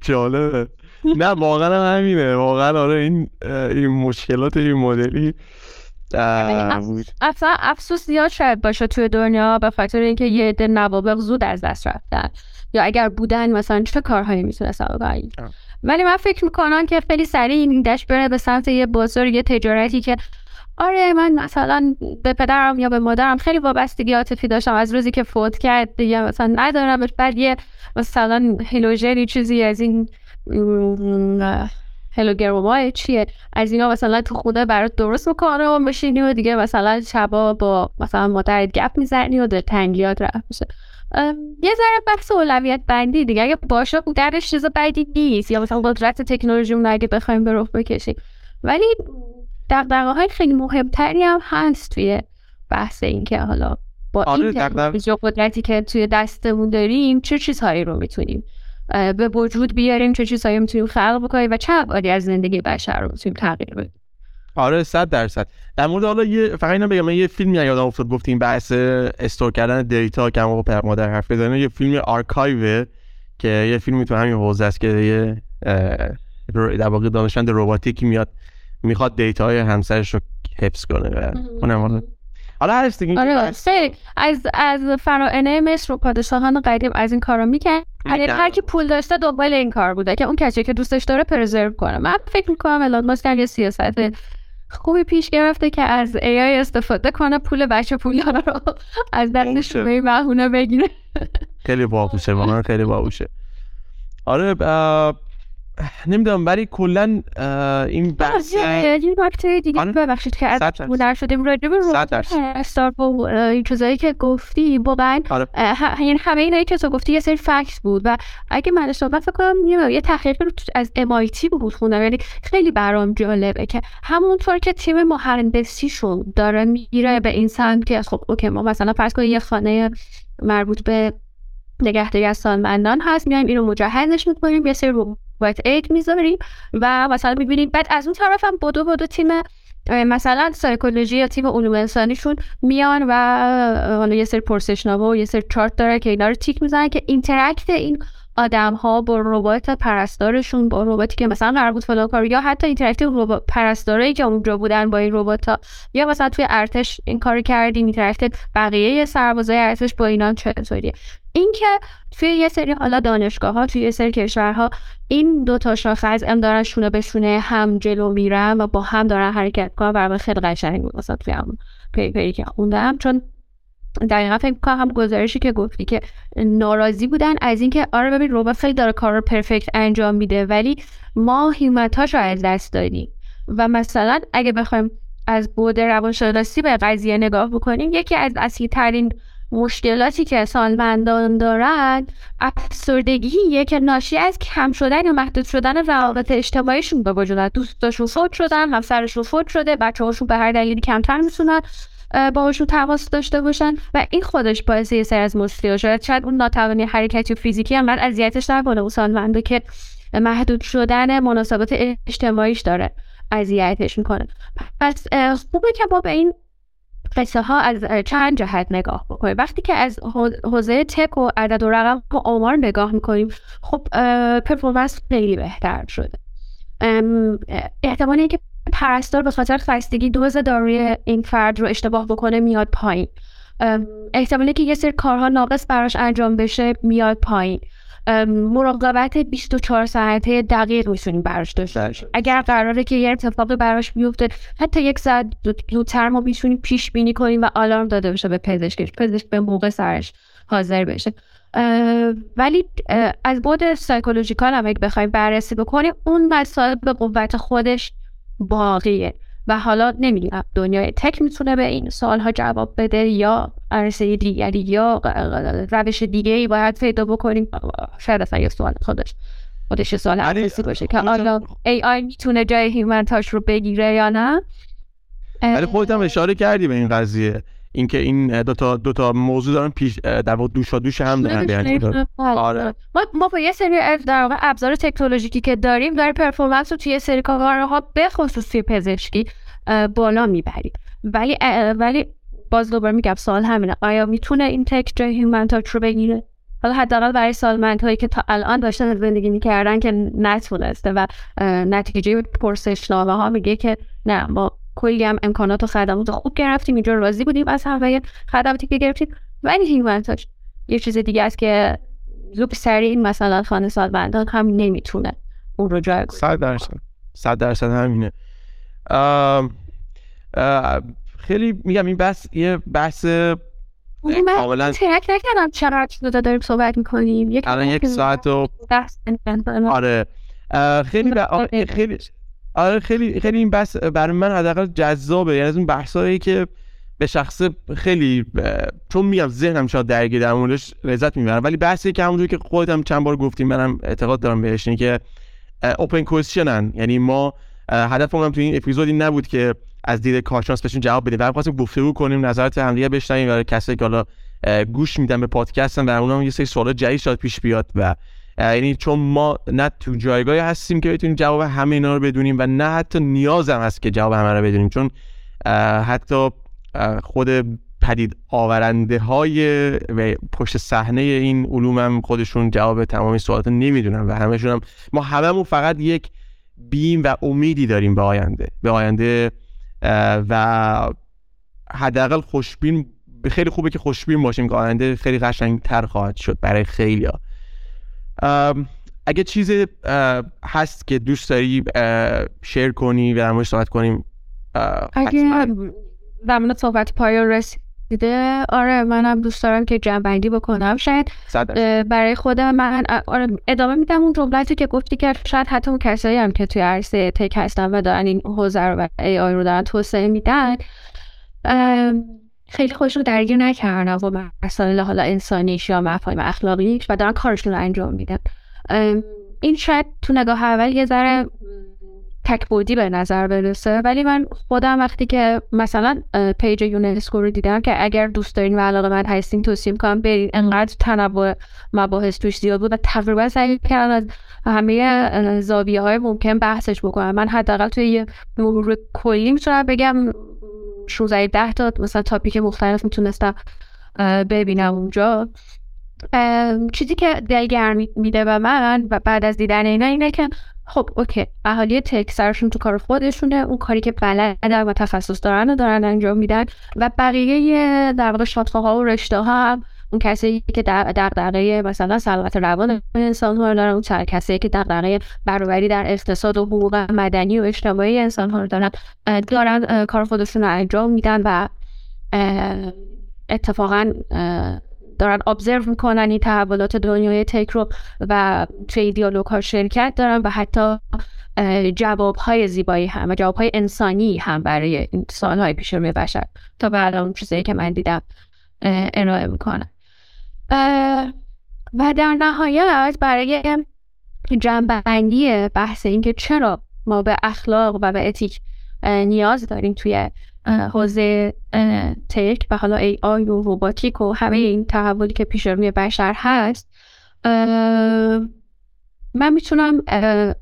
جالبه. نه واقعا همینه. واقعا آره این این مشکلات این مدلی اصلا افسوس زیاد شاید باشه توی دنیا به خاطر اینکه یه عده نوابق زود از دست رفتن. یا اگر بودن مثلا چه کارهایی می‌تونستن؟ بکنن ولی من فکر می‌کنم که خیلی سریع این دشت بره به سمت یه بازار یه تجارتی که آره من مثلا به پدرم یا به مادرم خیلی وابستگی عاطفی داشتم. از روزی که فوت کرد دیگه مثلا ندارم. بعد یه مثلا هلوژری چیزی از این هلوگرمای چیه؟ از اینا مثلا تو خونه برات درست می‌کنه و بشینی و دیگه مثلا شبا با مثلا مادرت گپ می‌زنی و تنگیات رفت میشه. یه ذره بحث اولویت بندی دیگه. اگه باشه درش چیز بدی نیست. یا مثلا قدرت تکنولوژی اون اگه بخوایم به رخ بکشیم. ولی دقدقه های خیلی مهمتری هم هست توی بحث این که حالا با آره این تکنولوژی قدرتی که توی دستمون داریم چه چیزهایی رو می‌تونیم به وجود بیاریم چه چیزهایی می‌تونیم خلق بکنیم و چه ابعادی از زندگی بشر رو می‌تونیم تغییر بدیم. آره صد درصد. در مورد حالا یه فقط اینو بگم یه فیلمی یادم افتاد گفتیم بحث store کردن data که هم پر مادر حرف بزنه یه فیلم آرکایو که یه فیلمی تو همین حوزه است که یه در واقع دانشمند رباتیکی میاد می‌خواد data های همسرش رو حفظ کنه اونم حالا هست دیگه آره از از فرائنه مصر و پادشاهان قدیم از این کارا میکن یعنی هر کی پول داشته دنبال این کار بوده که اون کسی که دوستش داره پرزرو کنه. من فکر می‌کنم الان ماسک یه سیاست خوبی پیش گرفته که از ای آی استفاده کنه پول بچه پول رو از دستش به مهونه بگیره. خیلی باهوشه خیلی باهوشه. آره نمی‌دونم ولی کلا این بحث یه نکته دیگه آره. ببخشید که هنر شدیم راجع به استار و این چیزایی که گفتی واقعا آره. یعنی همه اینایی که تو گفتی یه سری فکس بود و اگه من اشتباه فکر کنم یه تحقیق رو از MIT بود خوندم یعنی خیلی برام جالبه که همونطور که تیم مهندسیشون داره میره به این سمت که خب اوکی ما مثلا فرض کنید یه خانه مربوط به نگهداری از سالمندان هست میایم اینو مجهزش می‌کنیم یه سری ربات aid می‌ذاریم و مثلا می‌بینیم بعد از اون طرف هم بدو بدو تیم مثلا سایکولوژی یا تیم علوم انسانیشون میان و حالا یه سری پرسشنامه و یه سری چارت داره که اینا رو تیک می‌زنن که interact این آدم ها با ربات پرستارشون با رباتی که مثلا قرار بود فلان کار یا حتی interactive ربات پرستارایی که اونجا بودن با این ربات ها یا مثلا توی ارتش این کار کردیم interact بقیه سربازای ارتش با اینا چطوریه؟ اینکه توی یه سری حالا دانشگاه ها توی یه سری کشورها این دو تا شاخه از ام دارن شونه به شونه هم جلو میرن و با هم دارن حرکت کنن برای خیلی قشنگ بود مثلا توی هم پیپری که خوندم. چون دقیقا فکر کنم هم گزارشی که گفتی که ناراضی بودن از اینکه آره ببین ربات خیلی داره کار رو پرفکت انجام میده ولی ما هیمتاش رو از دست دادیم. و مثلا اگه بخوایم از بود روانشناسی به قضیه نگاه بکنیم یکی از اصلی مشکلاتی که سالمندان دارن افسردگیه که ناشی از کم شدن یا محدود شدن روابط اجتماعیشون به وجود دوستاشون فوت شدن همسرشون فوت شده بچه هاشون به هر دلیلی کمتر می‌تونن. باهاشون تماس داشته باشن و این خودش باعث یه سری از مشکلات شاید شاید اون ناتوانی حرکتی و فیزیکی بعد اذیتش نکنه اون سالمنده که محدود شدن مناسبات اجتماعیش داره اذیتش می‌کنه. پس خوبه که ما به این قصه ها از چند جهت نگاه بکنیم. وقتی که از حوزه تک و عدد و رقم و آمار نگاه می‌کنیم خب پرفورمنس خیلی بهتر شده. احتمال که پرستار به خاطر خستگی دوز داروی این فرد رو اشتباه بکنه میاد پایین. احتمالی که یه سری کارها ناقص براش انجام بشه میاد پایین. مراقبت 24 ساعته دقیق می‌تونیم براش داشته اگر قراره که یه اتفاقی براش بیفته حتی یک ساعت زودتر ما می‌تونیم پیش بینی کنیم و آلارم داده بشه به پزشکش پزشک به موقع سرش حاضر بشه. ولی از بود سایکولوژیکال هم اگه بخوایم بررسی بکنیم اون مسائل به قوت خودش باقیه. و حالا نمی‌دونم دنیای تک می‌تونه به این ها جواب بده یا عرصه دیگری یا روش دیگه ای باید پیدا بکنیم؟ شاید اصلا یه سوال خودش خودش سوال اساسی باشه که حالا AI می‌تونه جای human touch رو بگیره یا نه؟ ولی خودت هم اشاره کردی به این قضیه. اینکه این دو تا دو تا موضوع دارن پیش در واقع دوشا دوش هم دارن آره. ما ما با یه سری در واقع ابزار تکنولوژیکی که داریم داره performance رو توی یه سری کارها به خصوص پزشکی بالا می‌بریم. ولی ولی باز دوباره میگم سوال همینه. آیا می‌تونه این tech جای human touch رو بگیره؟ حالا حداقل برای سالمندهایی که تا الان داشتن زندگی می‌کردن که نتونسته و نتیجه پرسشنامه ها میگه که نه ما کلی هم امکانات و خدمات خوب گرفتیم اینجا راضی بودیم از همه خدماتی که گرفتیم. ولی هیومن تاچ یه چیز دیگه است که لوپ سریع مثلا خانه سالمندان هم نمی‌تونه اون رو جای صد درصد. صد درصد همینه. خیلی میگم این بحث یه بحث کاملا ترک نکردم چقدر شده داریم صحبت می‌کنیم. یک الان یک ساعت و آره. خیلی خیلی آره خیلی خیلی این بحث برای من حداقل جذابه. یعنی از اون بحثایی که به شخص خیلی چون میگم ذهنم شاید درگیر در موردش لذت می‌برم ولی بحثی که همونجوری که خودت هم چند بار گفتیم منم اعتقاد دارم بهش اینه که اوپن کوشنن یعنی ما هدفمون تو این اپیزودی نبود که از دید کارشناس بهشون جواب بدیم. و خواستیم گفتگو کنیم نظرات همدیگه بشنویم برای کسایی که حالا گوش میدن به پادکستن و اونم یه سری سوالات جدید شاید پیش بیاد و یعنی چون ما نه تو جایگاهی هستیم که بتونیم جواب همه اینا رو بدونیم و نه حتی نیازم هست که جواب همه رو بدونیم چون حتی خود پدید آورنده های و پشت صحنه این علوم هم خودشون جواب تمام سوالات نمی‌دونن و همشون هم ما هممون فقط یک بیم و امیدی داریم به آینده به آینده و حداقل خوشبین خیلی خوبه که خوشبین باشیم که آینده خیلی قشنگ تر خواهد شد برای خیلی ها. اگه چیزی هست که دوست داری شیر کنی و در صحبت کنیم اگه در صحبت پایان رسیده آره منم دوست دارم که جنبندی بکنم. شاید برای خودم من آره ادامه میدم اون جملاتی که گفتی که شاید حتی اون کسایی هم که توی عرصه tech هستن و دارن این حوزه رو و AI رو دارن توسعه میدن. خیلی خودشون رو درگیر نکردن و مسائل حالا انسانیش یا مفاهیم اخلاقیش و دارن کارشون رو انجام میدن. این شاید تو نگاه اول یه ذره تک‌بعدی به نظر برسه ولی من خودم وقتی که مثلا page یونسکو رو دیدم که اگر دوست دارین و علاقه‌مند هستین توصیه می‌کنم برین. انقدر تنوع مباحث توش زیاد بود و تقریبا سعی کردن از همه زاویه های ممکن بحثش بکنم. من حداقل توی یه مرور کلی می‌تونم بگم 16 ده تا مثلا تاپیک مختلف می‌تونستم ببینم اونجا. چیزی که دلگرمی میده به من و بعد از دیدن اینا اینه که خب اوکی اهالی تک سرشون تو کار خودشونه اون کاری که بلدن و تخصص دارن و دارن انجام میدن و بقیه در واقع ها و رشته ها هم اون کسی که دغدغه مثلا سلامت روان انسان ها رو دارن اون کسی که دغدغه برابری در اقتصاد و حقوق مدنی و اجتماعی انسان ها رو دارن دارن کار خودشون رو انجام میدن و اتفاقا دارن ابزرو می‌کنن این تحولات دنیای تک رو و توی دیالوگ ها شرکت دارن و حتی جواب های زیبایی هم و جواب های انسانی هم برای این سوال های پیش روی بشر. تا به الان چیزایی که من دیدم ارائه می‌کنن. و در نهایت برای جنبندی بحث اینکه چرا ما به اخلاق و به اتیک نیاز داریم توی حوزه تک و حالا ای آی و روباتیک و همه این تحولی که پیش روی بشر هست من می‌تونم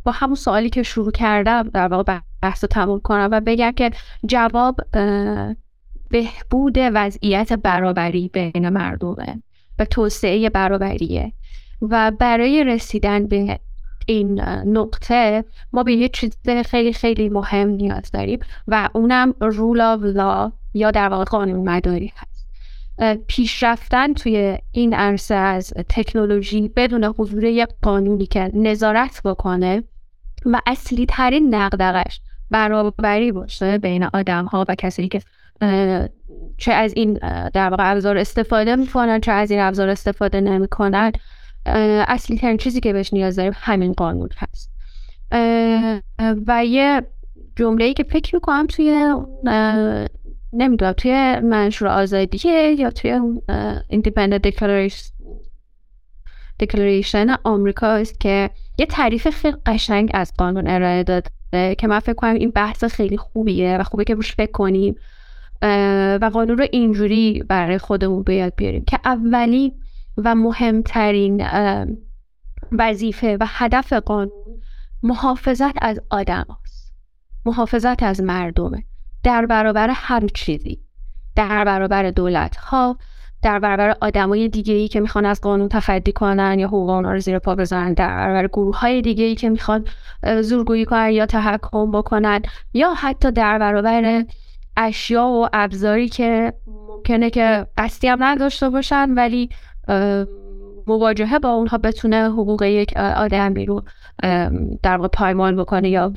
با همون سوالی که شروع کردم در واقع بحث تموم کنم و بگم که جواب بهبود وضعیت برابری بین مردمه. و توسعه برابریه. و برای رسیدن به این نقطه ما به یه چیز خیلی خیلی مهم نیاز داریم و اونم رول آف لا یا در واقع قانون مداری هست. پیشرفتن توی این عرصه از تکنولوژی بدون حضور یک قانونی که نظارت بکنه و اصلی ترین نقدقش برابری باشه بین آدم ها و کسایی که چه از این در واقع ابزار استفاده می‌کنن چه از این ابزار استفاده نمی‌کنن. اصلی ترین چیزی که بهش نیاز داریم همین قانون هست. و یه جمله ای که فکر می‌کنم توی نمی‌دونم توی منشور آزادیه یا توی Independent Declaration آمریکا است که یه تعریف خیلی قشنگ از قانون ارائه داده که من فکر کنم این بحث خیلی خوبیه و خوبه که روش فکر کنیم. و قانون رو اینجوری برای خودمون بیاد بیاریم که اولی و مهمترین وظیفه و هدف قانون محافظت از آدم هست. محافظت از مردمه. در برابر هر چیزی. در برابر دولت ها در برابر آدمای دیگه ای که می‌خوان از قانون تفدی کنن یا حقوق رو زیر پا بزنن. در برابر گروه های دیگه ای که می‌خوان زورگویی کنن یا تحکم بکنن. یا حتی در برابر اشیا و ابزاری که ممکنه که قصدی هم نداشته باشن ولی مواجهه با اونها بتونه حقوق یک آدمی رو در واقع پایمان بکنه یا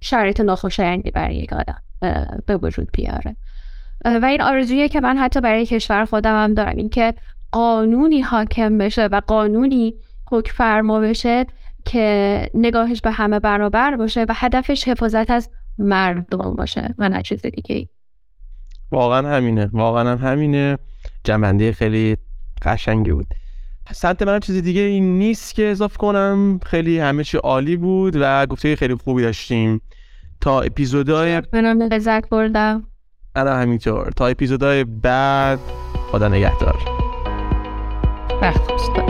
شرایط ناخوشایندی برای یک آدم به وجود بیاره. و این آرزویه که من حتی برای کشور خودم هم دارم. اینکه قانونی حاکم بشه و قانونی حکم فرما بشه که نگاهش به همه برابر باشه و هدفش حفاظت از مردم باشه و نه چیز دیگه واقعا همینه. واقعا همینه. جنبنده خیلی قشنگی بود. سنت منم چیز دیگه این نیست که اضافه کنم. خیلی همه چی عالی بود و گفته خیلی خوبی داشتیم. تا اپیزودهای منم لذت بردم؟ انا همینطور. تا اپیزودهای بعد خدا نگهدار. وقت